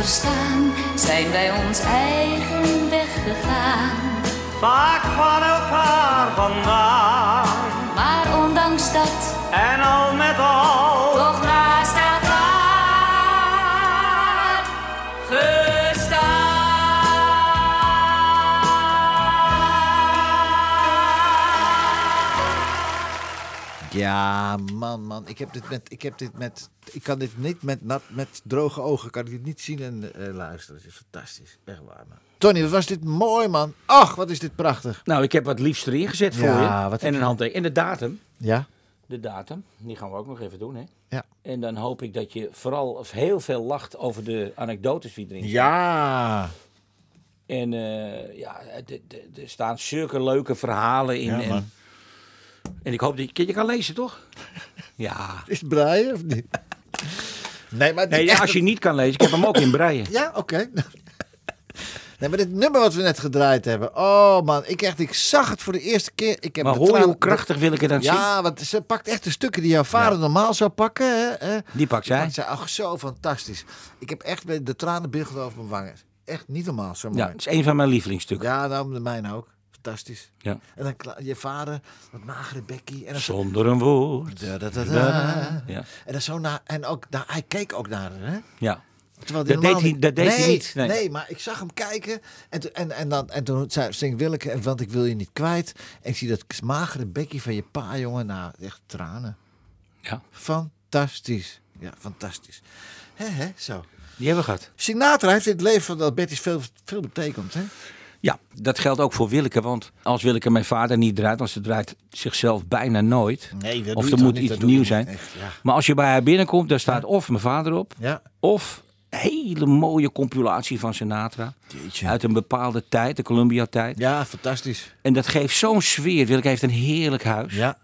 verstaan, zijn wij ons eigen weg gegaan. Vaak van elkaar vandaan, Maar ondanks dat, en al met al, Ja, man, man. Ik heb dit met. Ik, heb dit met, ik kan dit niet met, nat, met droge ogen kan ik dit niet zien en eh, luisteren. Het is fantastisch. Echt waar, man. Tony, wat was dit mooi, man. Ach, wat is dit prachtig. Nou, ik heb wat liefst erin gezet voor Ja, je. wat en een handtekening. En de datum. Ja? De datum. Die gaan we ook nog even doen, hè? Ja. En dan hoop ik dat je vooral of heel veel lacht over de anekdotes die erin staan. Ja. En eh, ja, er staan zulke leuke verhalen in. Ja, en, en ik hoop dat je, je kan lezen, toch? Ja. Is het braaien of niet? Nee, maar Nee, ja, als je niet kan lezen, ik heb hem ook in breien. Ja, oké. Nee, maar dit nummer wat we net gedraaid hebben. Oh man, ik echt, ik zag het voor de eerste keer. Ik heb Maar de hoor je hoe krachtig wil ik het dan zien? Ja, want ze pakt echt de stukken die jouw vader normaal zou pakken. Hè, hè. Die pakt zij. pakt zij. Ach, zo fantastisch. Ik heb echt de tranen biggelend over mijn wangen. Echt niet normaal, zo mooi. Ja, het is een van mijn lievelingsstukken. Ja, nou, de mijne ook. Fantastisch. Ja. En dan je vader, wat magere bekkie. En dan. Zonder een woord. Da, da, da, da. Ja. En dan zo naar, en ook, daar, hij keek ook naar haar, hè? ja. Terwijl Dat deed hij- dat deed hij niet, nee. Nee. maar ik zag hem kijken. En, toen- en, en, dan, en toen zei Stink Willeke, en want ik wil je niet kwijt. En ik zie dat magere bekkie van je pa, jongen. Nou, echt tranen. ja, Fantastisch. Ja, fantastisch. Hè, hè, zo. die hebben we gehad. Sinatra heeft in het leven van dat Betty's veel, veel betekend, hè? Ja, dat geldt ook voor Willeke. Want als Willeke mijn vader niet draait, want ze draait zichzelf bijna nooit. Nee, dat of er moet niet, iets niet zijn. echt, ja. Maar als je bij haar binnenkomt, daar staat of mijn vader op, Ja. of een hele mooie compilatie van Sinatra. Jeetje. Uit een bepaalde tijd, de Columbia-tijd. Ja, fantastisch. En dat geeft zo'n sfeer. Willeke heeft een heerlijk huis. Ja.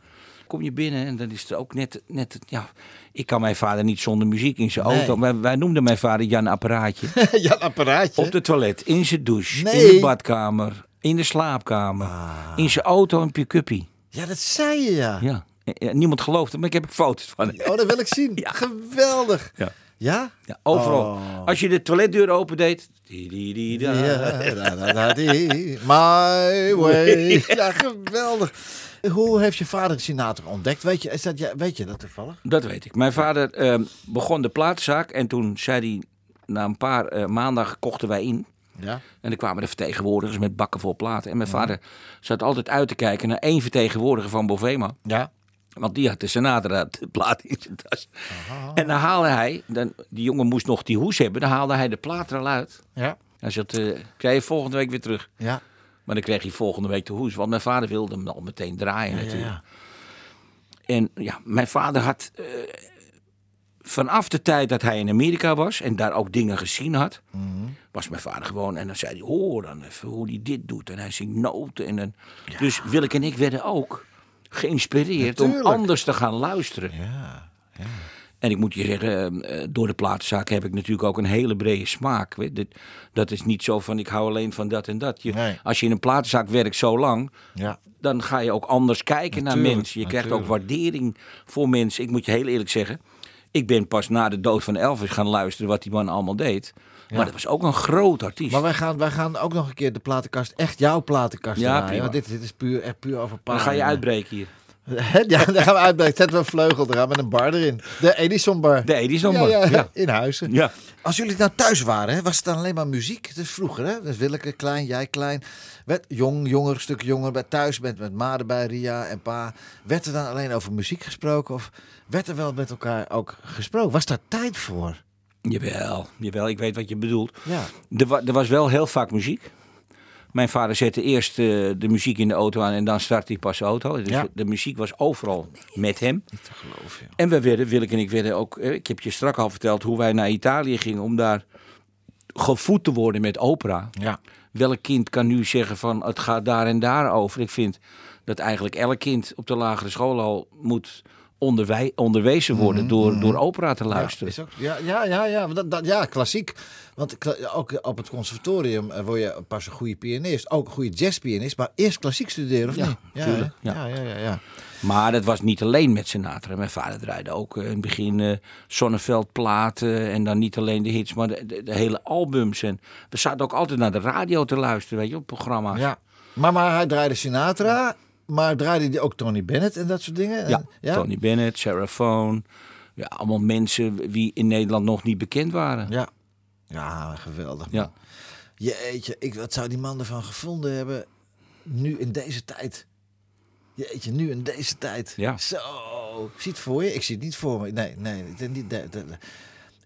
Kom je binnen en dan is er ook net, net ja, ik kan mijn vader niet zonder muziek in zijn Nee. auto. Wij, wij noemden mijn vader Jan Apparaatje. ja, een apparaatje. Op de toilet, in zijn douche, in de badkamer, in de slaapkamer, in zijn auto een pick-uppie. Ja, dat zei je, ja. Ja. Ja, niemand gelooft het, maar ik heb foto's van. Oh, dat wil ik zien. Ja. Geweldig. Ja. Ja? Ja, overal. Oh. Als je de toiletdeur opendeed. Ja. My way. Ja, geweldig. Hoe heeft je vader Sinatra ontdekt? Weet je, is dat, ja, weet je dat toevallig? Dat weet ik. Mijn vader ehm, begon de platenzaak en toen zei hij, na een paar eh, maanden kochten wij in. Ja. En er kwamen de vertegenwoordigers met bakken vol platen. En mijn vader zat altijd uit te kijken naar één vertegenwoordiger van Bovema. Ja. Want die had de Sinatra de plaat in zijn tas. En dan haalde hij, dan, die jongen moest nog die hoes hebben, dan haalde hij de plaat er al uit. Ja. Hij zat, eh krijg je volgende week weer terug. Ja. Maar dan kreeg hij volgende week de hoes. Want mijn vader wilde hem al meteen draaien Ja, natuurlijk. ja. En ja, mijn vader had eh, vanaf de tijd dat hij in Amerika was en daar ook dingen gezien had, Mhm. was mijn vader gewoon. En dan zei hij, hoor dan even hoe hij dit doet. En hij zingt noten. En dan, Dus Willeke en ik werden ook geïnspireerd om anders te gaan luisteren. Ja. En ik moet je zeggen, eh, door de platenzaak heb ik natuurlijk ook een hele brede smaak. Weet. Dat is niet zo van ik hou alleen van dat en dat. Je, Nee. Als je in een platenzaak werkt zo lang, Ja. dan ga je ook anders kijken naar mensen. Je krijgt ook waardering voor mensen. Ik moet je heel eerlijk zeggen, ik ben pas na de dood van Elvis gaan luisteren wat die man allemaal deed. Maar dat was ook een groot artiest. Maar wij gaan, wij gaan ook nog een keer de platenkast, echt jouw platenkast Ja, draaien. prima. Want dit, dit is puur, echt puur over dan ga je uitbreken hier. ja, dan gaan we uitbreken. Zetten we een vleugel eraan met een bar erin. De Edison bar. De Edison bar, Ja, ja, ja. in huizen. Ja. Als jullie nou thuis waren, hè, was het dan alleen maar muziek? Dus vroeger, hè? Dus Willeke klein, jij klein. Werd jong, jonger, een stuk jonger. Bij thuis met, met ma erbij, Ria en pa. Werd er dan alleen over muziek gesproken? Of werd er wel met elkaar ook gesproken? Was daar tijd voor? Jawel, jawel, ik weet wat je bedoelt. Ja. Er, wa- er was wel heel vaak muziek. Mijn vader zette eerst eh, de muziek in de auto aan en dan startte hij pas de auto. Dus Ja. de, de muziek was overal met hem. Niet te geloven, En we werden, Willeke en ik werden ook, eh, ik heb je strak al verteld hoe wij naar Italië gingen om daar gevoed te worden met opera. Ja. Welk kind kan nu zeggen van het gaat daar en daar over? Ik vind dat eigenlijk elk kind op de lagere school al moet onderwij- onderwezen worden door, door opera te luisteren. Ja, ook, ja, ja, ja, ja, dat, dat, ja, klassiek. Want ook op het conservatorium eh, word je pas een goede pianist. Ook een goede jazzpianist. Maar eerst klassiek studeren, of Ja, niet? Ja, tuurlijk, ja. ja, ja. Maar dat was niet alleen met Sinatra. Mijn vader draaide ook eh, in het begin eh Zonneveldplaten. En dan niet alleen de hits, maar de, de, de hele albums. En we zaten ook altijd naar de radio te luisteren, weet je, op programma's. Ja. Maar, maar hij draaide Sinatra. Maar draaide hij ook Tony Bennett en dat soort dingen? Ja? Tony Bennett, Sarah Vaughan. Ja, allemaal mensen wie in Nederland nog niet bekend waren. Ja. Ja, geweldig. Ja. Jeetje, ik, wat zou die man ervan gevonden hebben nu in deze tijd? Jeetje, nu in deze tijd. Ja. Zo. Zie het voor je? Ik zie het niet voor me. Nee, nee. niet,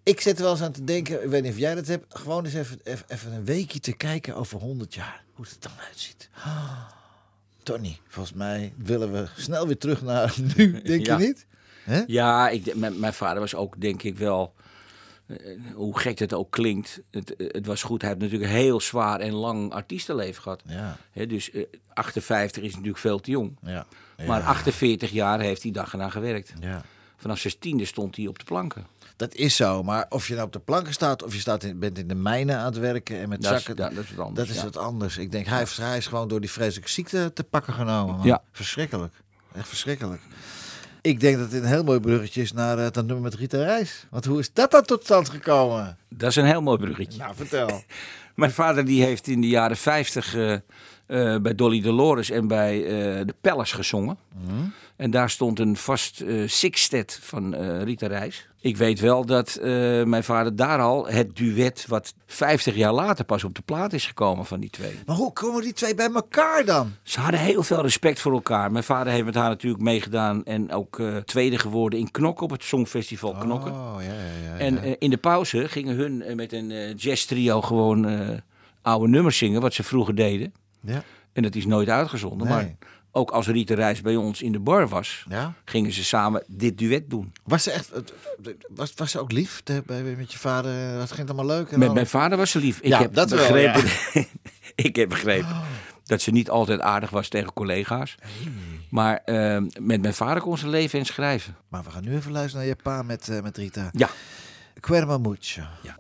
Ik zit er wel eens aan te denken, ik weet niet of jij dat hebt, gewoon eens even, even, even een weekje te kijken over 100 jaar. Hoe het er dan uitziet. Tony, volgens mij willen we snel weer terug naar nu, denk Ja. je niet? Ja, ik, mijn, vader was ook, denk ik wel, eh, hoe gek het ook klinkt, het, eh, het was goed. Hij heeft natuurlijk een heel zwaar en lang artiestenleven gehad. Ja, dus eh, 58 is natuurlijk veel te jong. ja. Maar Ja. 48 jaar heeft hij dag en nacht gewerkt. ja. Vanaf zijn tiende stond hij op de planken. Dat is zo, maar of je nou op de planken staat of je staat in, bent in de mijnen aan het werken en met Dat is, zakken, dat, dat is wat anders. dat is ja. wat anders. Ik denk, hij, hij is gewoon door die vreselijke ziekte te pakken genomen. man. Ja. Verschrikkelijk. Echt verschrikkelijk. Ik denk dat dit een heel mooi bruggetje is naar eh, dat nummer met Rita Reis. Want hoe is dat dan tot stand gekomen? Dat is een heel mooi bruggetje. Nou, vertel. Mijn vader die heeft in de jaren 50 eh, eh, bij Dolly Dolores en bij eh, de Palace gezongen. En daar stond een vast sixtet van Rita Reis. Ik weet wel dat mijn vader daar al het duet wat 50 jaar later pas op de plaat is gekomen van die twee. Maar hoe komen die twee bij elkaar dan? Ze hadden heel veel respect voor elkaar. Mijn vader heeft met haar natuurlijk meegedaan en ook tweede geworden in Knokken op het Songfestival Knokken. Oh, ja, ja, ja. En in de pauze gingen hun eh, met een eh, jazz trio gewoon eh, oude nummers zingen, wat ze vroeger deden. ja. En dat is nooit uitgezonden. Nee. Maar ook als Rita Reis bij ons in de bar was, ja. gingen ze samen dit duet doen. Was ze echt, was, was ze ook lief bij, met je vader? Dat ging allemaal leuk? En Met al? mijn vader was ze lief. Ik Ja, heb dat wel, begrepen, ik heb begrepen dat ze niet altijd aardig was tegen collega's. Maar eh, met mijn vader kon ze leven en schrijven. Maar we gaan nu even luisteren naar je pa met, met Rita. Ja. Querma mucho. Ja.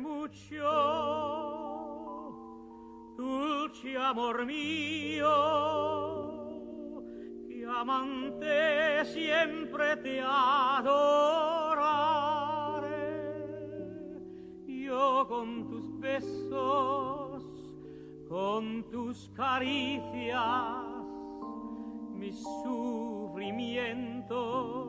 Mucho, dulce amor mío, que amante siempre te adoraré. Yo con tus besos, con tus caricias, mis sufrimientos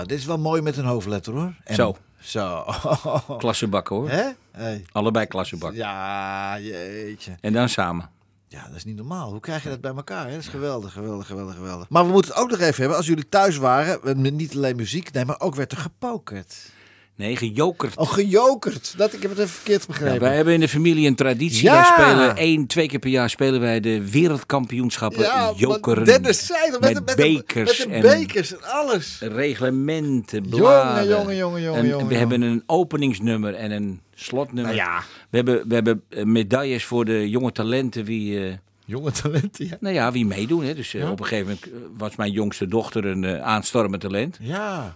Nou, dit is wel mooi met een hoofdletter hoor. En- Zo. Zo. Klassebakken hoor. Hè? Hey. Allebei klassebakken. Ja, jeetje. En dan samen. Ja, dat is niet normaal. Hoe krijg je dat bij elkaar? Hè? Dat is geweldig, geweldig, geweldig, geweldig. Maar we moeten het ook nog even hebben. Als jullie thuis waren, niet alleen muziek, nee, maar ook werd er gepokerd. Nee, gejokerd. Oh, gejokerd. Dat, ik heb het even verkeerd Ja, begrepen. wij hebben in de familie een traditie. Ja! Wij spelen één, twee keer per jaar spelen wij de wereldkampioenschappen ja, jokeren. Dennis zei met, met de- met, bekers met de en bekers en alles. reglementen, Jongen, bladen. jongen, jongen, jongen, En jongen, we jongen. hebben een openingsnummer en een slotnummer. Nou ja. We hebben, we hebben eh, medailles voor de jonge talenten wie, eh, Jonge talenten, ja. nou ja, wie meedoen. Hè. Dus eh, op een gegeven moment was mijn jongste dochter een aanstormend talent. Ja.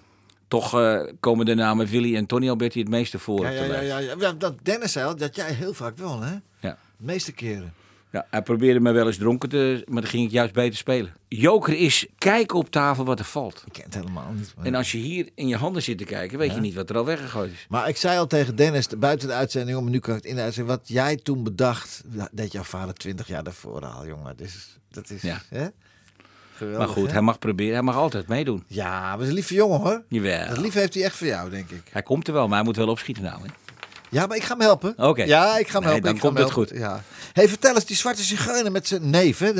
Toch eh, komen de namen Willy en Tony Alberti het meeste voor. Ja, ja, ja, ja, ja. Dat Dennis zei al, dat jij heel vaak won, hè? Ja. De meeste keren. Ja, hij probeerde me wel eens dronken te, maar dan ging ik juist beter spelen. Joker is kijken op tafel wat er valt. Ik ken het helemaal niet. maar- En als je hier in je handen zit te kijken, weet je niet wat er al weggegooid is. Maar ik zei al tegen Dennis, buiten de uitzending, om nu kan ik het in de uitzending, wat jij toen bedacht, dat deed jouw vader twintig jaar daarvoor al, jongen. Dat is, dat is Ja. hè? Geweldig, Maar goed, hè? hij mag proberen, hij mag altijd meedoen. Ja, maar is een lieve jongen, hoor. Jawel. Dat lief heeft hij echt voor jou, denk ik. Hij komt er wel, maar hij moet wel opschieten nou. Hè? Ja, maar ik ga hem helpen. Oké. Ja, ik ga hem Nee, helpen. dan ik komt het goed. Ja. hey, vertel eens, die zwarte zigeuner met zijn neef, hè?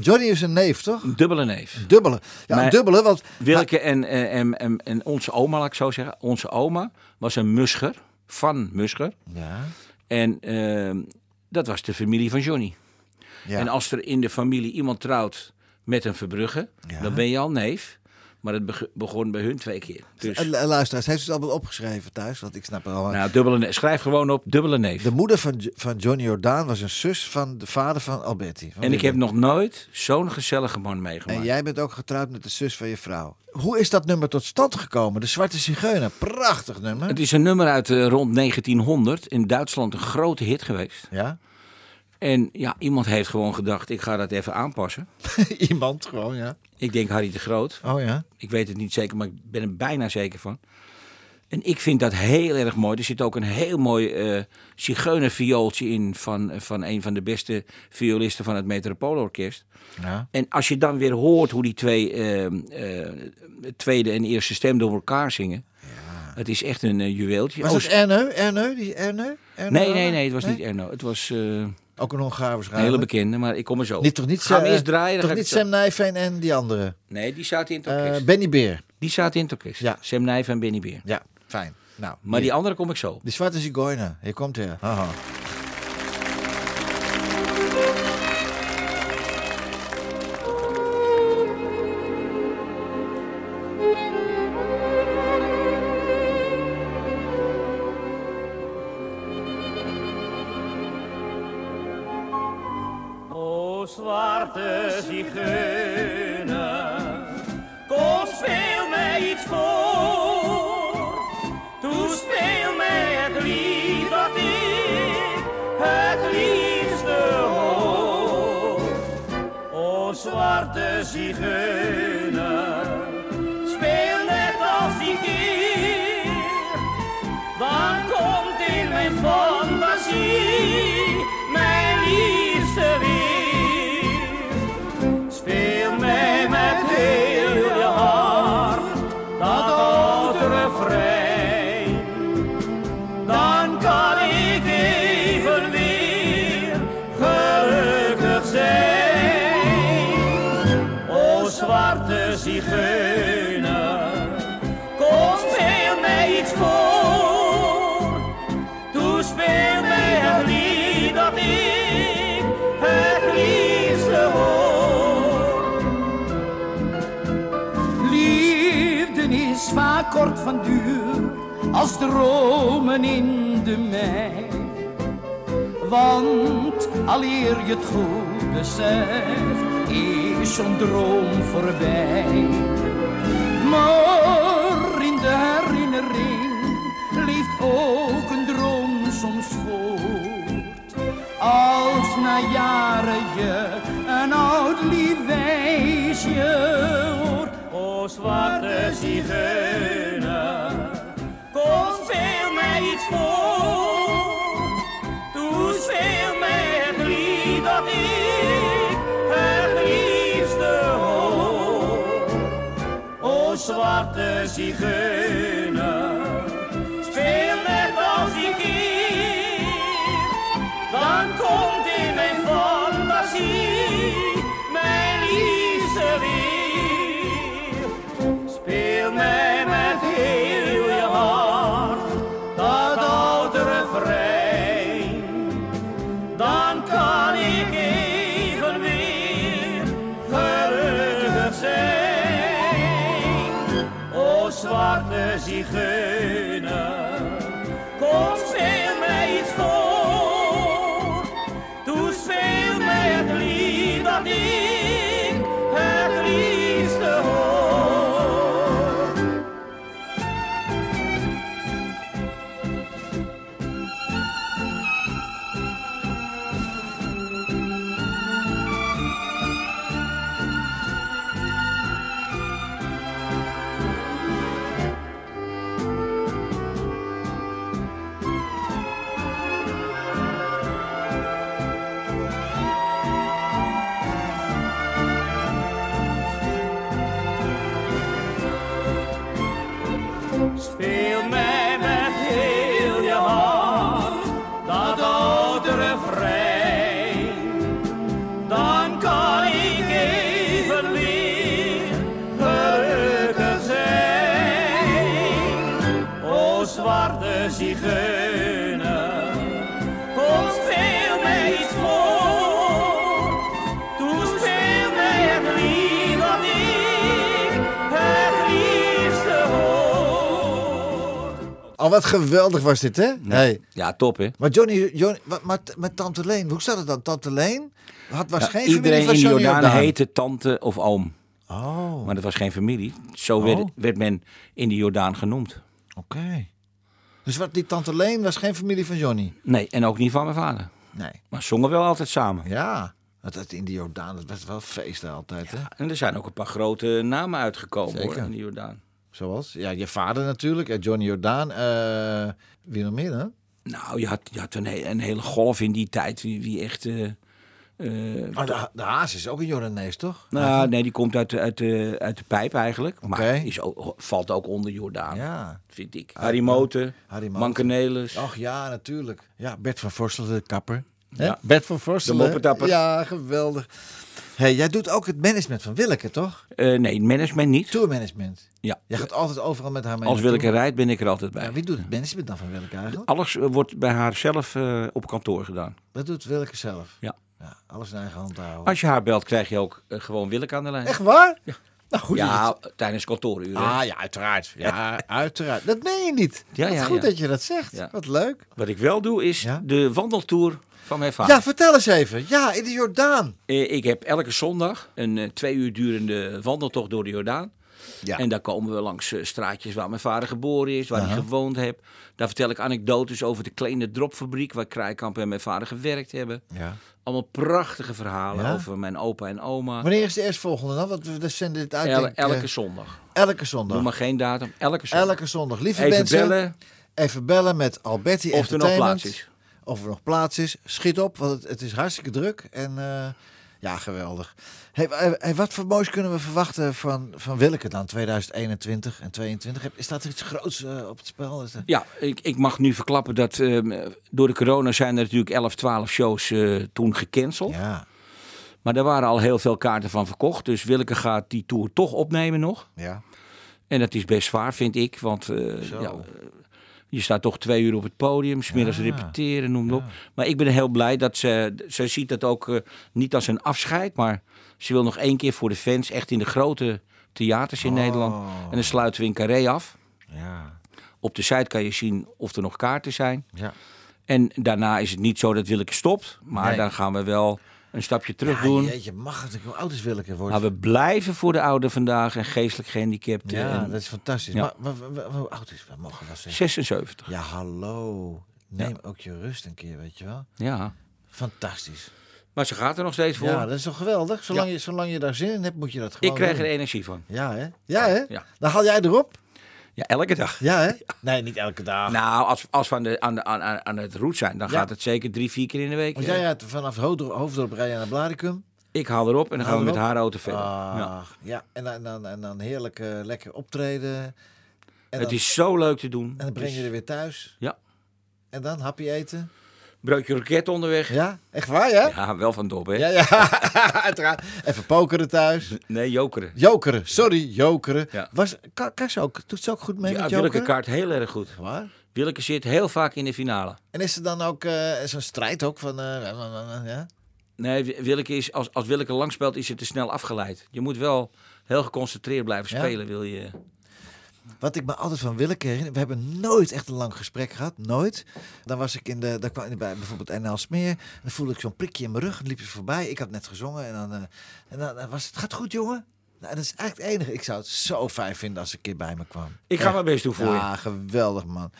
Johnny is een neef, toch? Een dubbele neef. Dubbele. Ja, Maar- een dubbele, want... Wilke en, en, en, en onze oma, laat ik zo zeggen. Onze oma was een muscher, van muscher. Ja, En ehm, dat was de familie van Johnny. ja. En als er in de familie iemand trouwt met een Verbrugge, Ja. dan ben je al neef. Maar het beg- begon bij hun twee keer. Dus, luisteraars, heeft u het allemaal opgeschreven thuis? Want ik snap het al. nou, dubbele, schrijf gewoon op dubbele neef. De moeder van, van Johnny Jordaan was een zus van de vader van Alberti. van en ik heb nog nooit zo'n gezellige man meegemaakt. En jij bent ook getrouwd met de zus van je vrouw. Hoe is dat nummer tot stand gekomen? De Zwarte Zigeuner. Prachtig nummer. Het is een nummer uit eh, rond 1900. In Duitsland een grote hit geweest. Ja? En ja, iemand heeft gewoon gedacht, ik ga dat even aanpassen. Iemand gewoon, ja. Ik denk Harry de Groot. Oh ja. Ik weet het niet zeker, maar ik ben er bijna zeker van. En ik vind dat heel erg mooi. Er zit ook een heel mooi eh zigeunerviooltje in van, van een van de beste violisten van het Metropoolorkest. ja. En als je dan weer hoort hoe die twee eh, eh, tweede en eerste stem door elkaar zingen. Het is echt een eh, juweeltje. Was Oh, het Erne? Erne? Die Erne? Erne nee, nee, nee, het was niet Erno. Het was eh, een Ook een Hongaar hele waarschijnlijk. bekende, maar ik kom er zo. Niet, toch niet, we Sam- eerst draaien? dan Toch ga ik niet het Sam Nijveen en die andere. Nee, die zaten in het Eh, orkest. Benny Beer. die zaten in het orkest. Ja. Sam Nijf en Benny Beer. Ja, fijn. Nou, Maar hier. die andere kom ik zo. Die Zwarte Zigeuner. Hier komt hij. Haha. Zo'n droom voorbij. Maar in de herinnering leeft ook een droom soms voort. Als na jaren je een oud lief wijsje hoort. O zwarte zigeuner, kom speel mij iets voor. Zwarte zigeuner, wat geweldig was dit, hè? Hey. Ja, top hè. Maar Johnny, Johnny wat, maar met Tante Leen, hoe zat het dan? Tante Leen had, was Ja, geen iedereen familie van in Jordaan Jordaan. heette tante of oom. Oh, Maar dat was geen familie. Zo werd, Oh. werd men in de Jordaan genoemd. oké. Dus wat, die Tante Leen was geen familie van Johnny? Nee, en ook niet van mijn vader. Nee. Maar zongen wel altijd samen. Ja, dat, in de Jordaan, dat was wel feesten altijd, hè? En er zijn ook een paar grote namen uitgekomen Zeker. hoor, in de Jordaan. Zoals? Ja, je vader natuurlijk, Johnny Jordaan. eh, wie nog meer dan? Nou, je had, je had een, he- een hele golf in die tijd. Wie, wie echt... Oh, de, de Haas is ook een Jordanees, toch? nou, nee, die komt uit de, uit de, uit de pijp eigenlijk. Maar is ook, valt ook onder Jordaan, Ja. vind ik. Harry Moten, Harry. Mankenelis. Ach ja, natuurlijk. Ja, Bert van Vorstel, de kapper. Hè? Ja. Bert van Vorstel. De moppetapper. Ja, geweldig. Hey, jij doet ook het management van Willeke, toch? Eh, nee, management niet. Tourmanagement. Ja. Jij gaat altijd overal met haar mee. Als. Willeke rijdt ben ik er altijd bij. Ja, wie doet het management dan van Willeke eigenlijk? Alles eh, wordt bij haar zelf eh, op kantoor gedaan. Dat doet Willeke zelf. Ja. ja alles in eigen hand houden. Als je haar belt, krijg je ook gewoon Willeke aan de lijn. Echt waar? Ja. Nou goed. ja, tijdens kantooruren. Ah ja, uiteraard. Ja, uiteraard. Dat meen je niet. Ja, goed ja. dat je dat zegt. Ja. Wat leuk. Wat ik wel doe, is Ja? de wandeltour van mijn vader. Ja, vertel eens even. Ja, in de Jordaan. Eh, Ik heb elke zondag een eh, twee uur durende wandeltocht door de Jordaan. Ja. En daar komen we langs eh, straatjes waar mijn vader geboren is, waar hij gewoond heeft. Daar vertel ik anekdotes over de kleine dropfabriek waar Krijkamp en mijn vader gewerkt hebben. ja. Allemaal prachtige verhalen Ja? over mijn opa en oma. Wanneer is de eerstvolgende dan? Want we zenden dit uit. El- elke zondag. elke zondag. Noem maar geen datum. Elke zondag. Elke zondag. Lieve Even mensen, bellen even bellen met Alberti of er nog plaats is. Of er nog plaats is. Schiet op, want het, het is hartstikke druk. En eh, ja, geweldig. Hey, wa- hey, wat voor moois kunnen we verwachten van, van Willeke dan 2021 en 2022? Heb- Is dat er iets groots eh, op het spel? Er... Ja, ik, ik mag nu verklappen dat eh, door de corona zijn er natuurlijk 11, 12 shows eh, toen gecanceld. Ja, Maar daar waren al heel veel kaarten van verkocht. Dus Willeke gaat die tour toch opnemen nog. ja. En dat is best zwaar, vind ik. Want eh, ja, eh, je staat toch twee uur op het podium. Smiddags Ja. repeteren, noem maar op. Maar ik ben heel blij dat ze... Ze ziet dat ook eh, niet als een afscheid. Maar ze wil nog één keer voor de fans echt in de grote theaters in Oh. Nederland. En dan sluiten we in Carré af. Ja, Op de site kan je zien of er nog kaarten zijn. ja. En daarna is het niet zo dat Willeke stopt. Maar Nee. dan gaan we wel een stapje terug ja, doen. Jeetje, mag het? Hoe oud is? Wordt? Maar we blijven voor de oude vandaag en geestelijk gehandicapten. ja, en dat is fantastisch. Ja. Maar, hoe oud is? We mogen wel zeggen. 76. Ja, hallo. Neem ook je rust een keer, weet je wel. Ja. Fantastisch. Maar ze gaat er nog steeds voor. Ja, dat is toch geweldig? Zolang, je, zolang je daar zin in hebt, moet je dat gewoon ik krijg doen. er energie van. Ja, hè? Ja, hè? Ja. Dan haal jij erop? Ja, elke dag. Ja, hè? Nee, niet elke dag. Nou, als, als we aan, de, aan, de, aan, aan aan het route zijn, dan Ja. gaat het zeker drie, vier keer in de week. Want jij gaat vanaf Hoofddorp, rijden naar Blaricum. Ik haal erop en dan gaan we met haar auto verder. Ah, Ja. ja. en, dan, en, dan, en dan heerlijk eh, lekker optreden. En Het dan, is zo leuk te doen. en dan breng je Dus- er weer thuis. Ja. En dan hapje eten. Broodje roket onderweg. Ja, echt waar, ja? Ja, wel van dop, hè? Ja, ja, uiteraard. Even pokeren thuis. Nee, jokeren. Jokeren, sorry, jokeren. Ja. Was, kan, kan ze ook, doet ze ook goed mee Ja, met Willeke jokeren? kaart heel erg goed. Waar? Willeke zit heel vaak in de finale. En is er dan ook eh, zo'n strijd ook van... eh, ja? Nee, Wi- Willeke is, als, als Willeke lang speelt, is het te snel afgeleid. Je moet wel heel geconcentreerd blijven Ja. spelen, wil je... Wat ik me altijd van Willeke herinner, we hebben nooit echt een lang gesprek gehad, nooit. Dan was ik in de, dan kwam ik bij bijvoorbeeld NL Smeer, dan voelde ik zo'n prikje in mijn rug, dan liep ze voorbij. Ik had net gezongen en dan, eh, en dan was het, gaat goed jongen? Nou, dat is eigenlijk het enige. Ik zou het zo fijn vinden als ze een keer bij me kwam. Ik ga mijn best doen voor je. Ja, geweldig man.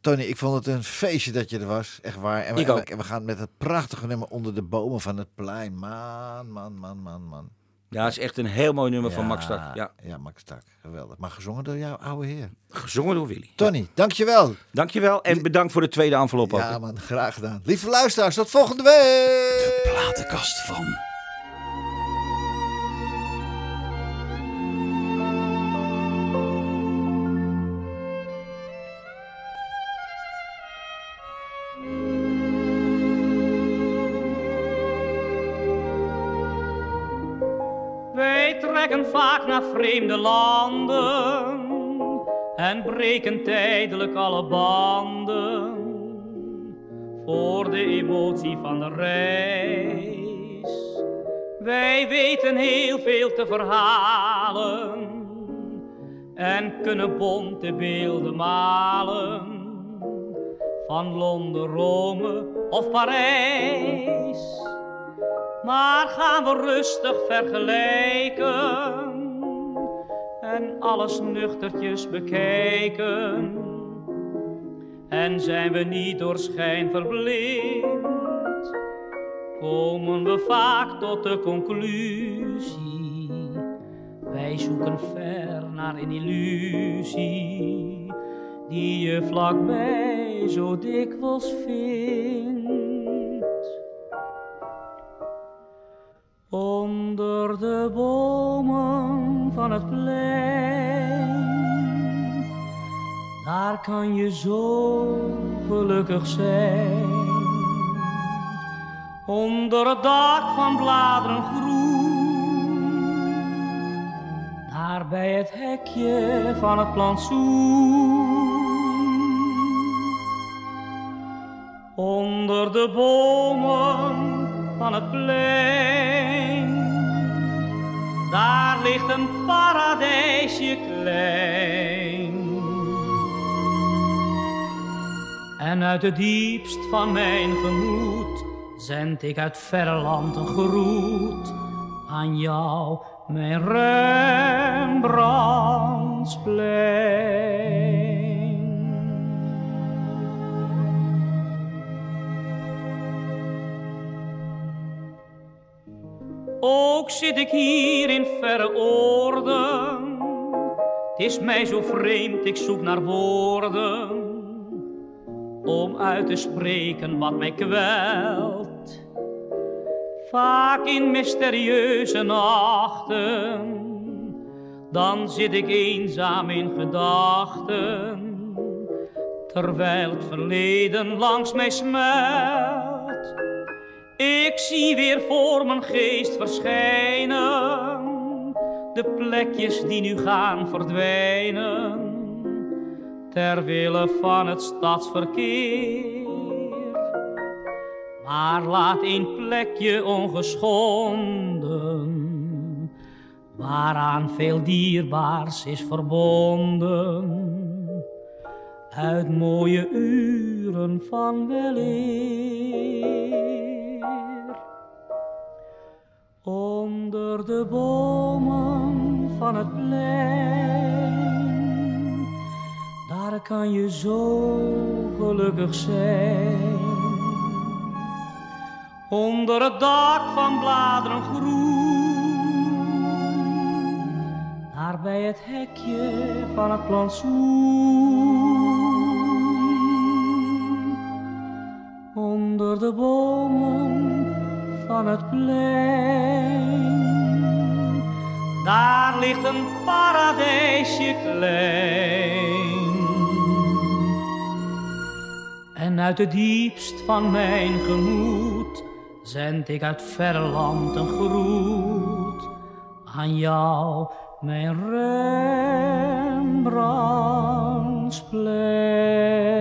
Tony, ik vond het een feestje dat je er was. Echt waar. En we, Ik en we- ook. en we gaan met het prachtige nummer onder de bomen van het plein. Man, man, man, man, man. Ja, het is echt een heel mooi nummer van Max Stak. Ja, Ja, Max Tak. Geweldig. Maar gezongen door jouw oude heer. gezongen door Willy. Tony, dankjewel. Dankjewel en bedankt voor de tweede envelop ook. Ja, man, graag gedaan. Lieve luisteraars, tot volgende week. Platenkast van. Vaak naar vreemde landen en breken tijdelijk alle banden voor de emotie van de reis. Wij weten heel veel te verhalen, en kunnen bonte beelden malen van Londen, Rome of Parijs. Maar gaan we rustig vergelijken en alles nuchtertjes bekijken. En zijn we niet door schijn verblind, komen we vaak tot de conclusie. Wij zoeken ver naar een illusie, die je vlakbij zo dikwijls vindt. Kan je zo gelukkig zijn. Onder het dak van bladeren groen, daar bij het hekje van het plantsoen. Onder de bomen van het plein. Daar ligt een paradijsje En uit het diepst van mijn gemoed zend ik uit verre land een groet aan jou, mijn Rembrandtsplein. Ook zit ik hier in verre oorden. Het is mij zo vreemd, ik zoek naar woorden. Om uit te spreken wat mij kwelt. Vaak in mysterieuze nachten. Dan zit ik eenzaam in gedachten. Terwijl het verleden langs mij smelt. Ik zie weer voor mijn geest verschijnen de plekjes die nu gaan verdwijnen ter wille van het stadsverkeer. Maar laat een plekje ongeschonden, waaraan veel dierbaars is verbonden uit mooie uren van weleer. Onder de bomen van het plein, daar kan je zo gelukkig zijn. Onder het dak van bladeren groen, daar bij het hekje van het plantsoen. Onder de bomen van het plein. Daar ligt een paradijsje klein. Uit het diepst van mijn gemoed zend ik uit verre land een groet aan jou, mijn Rembrandtsplein.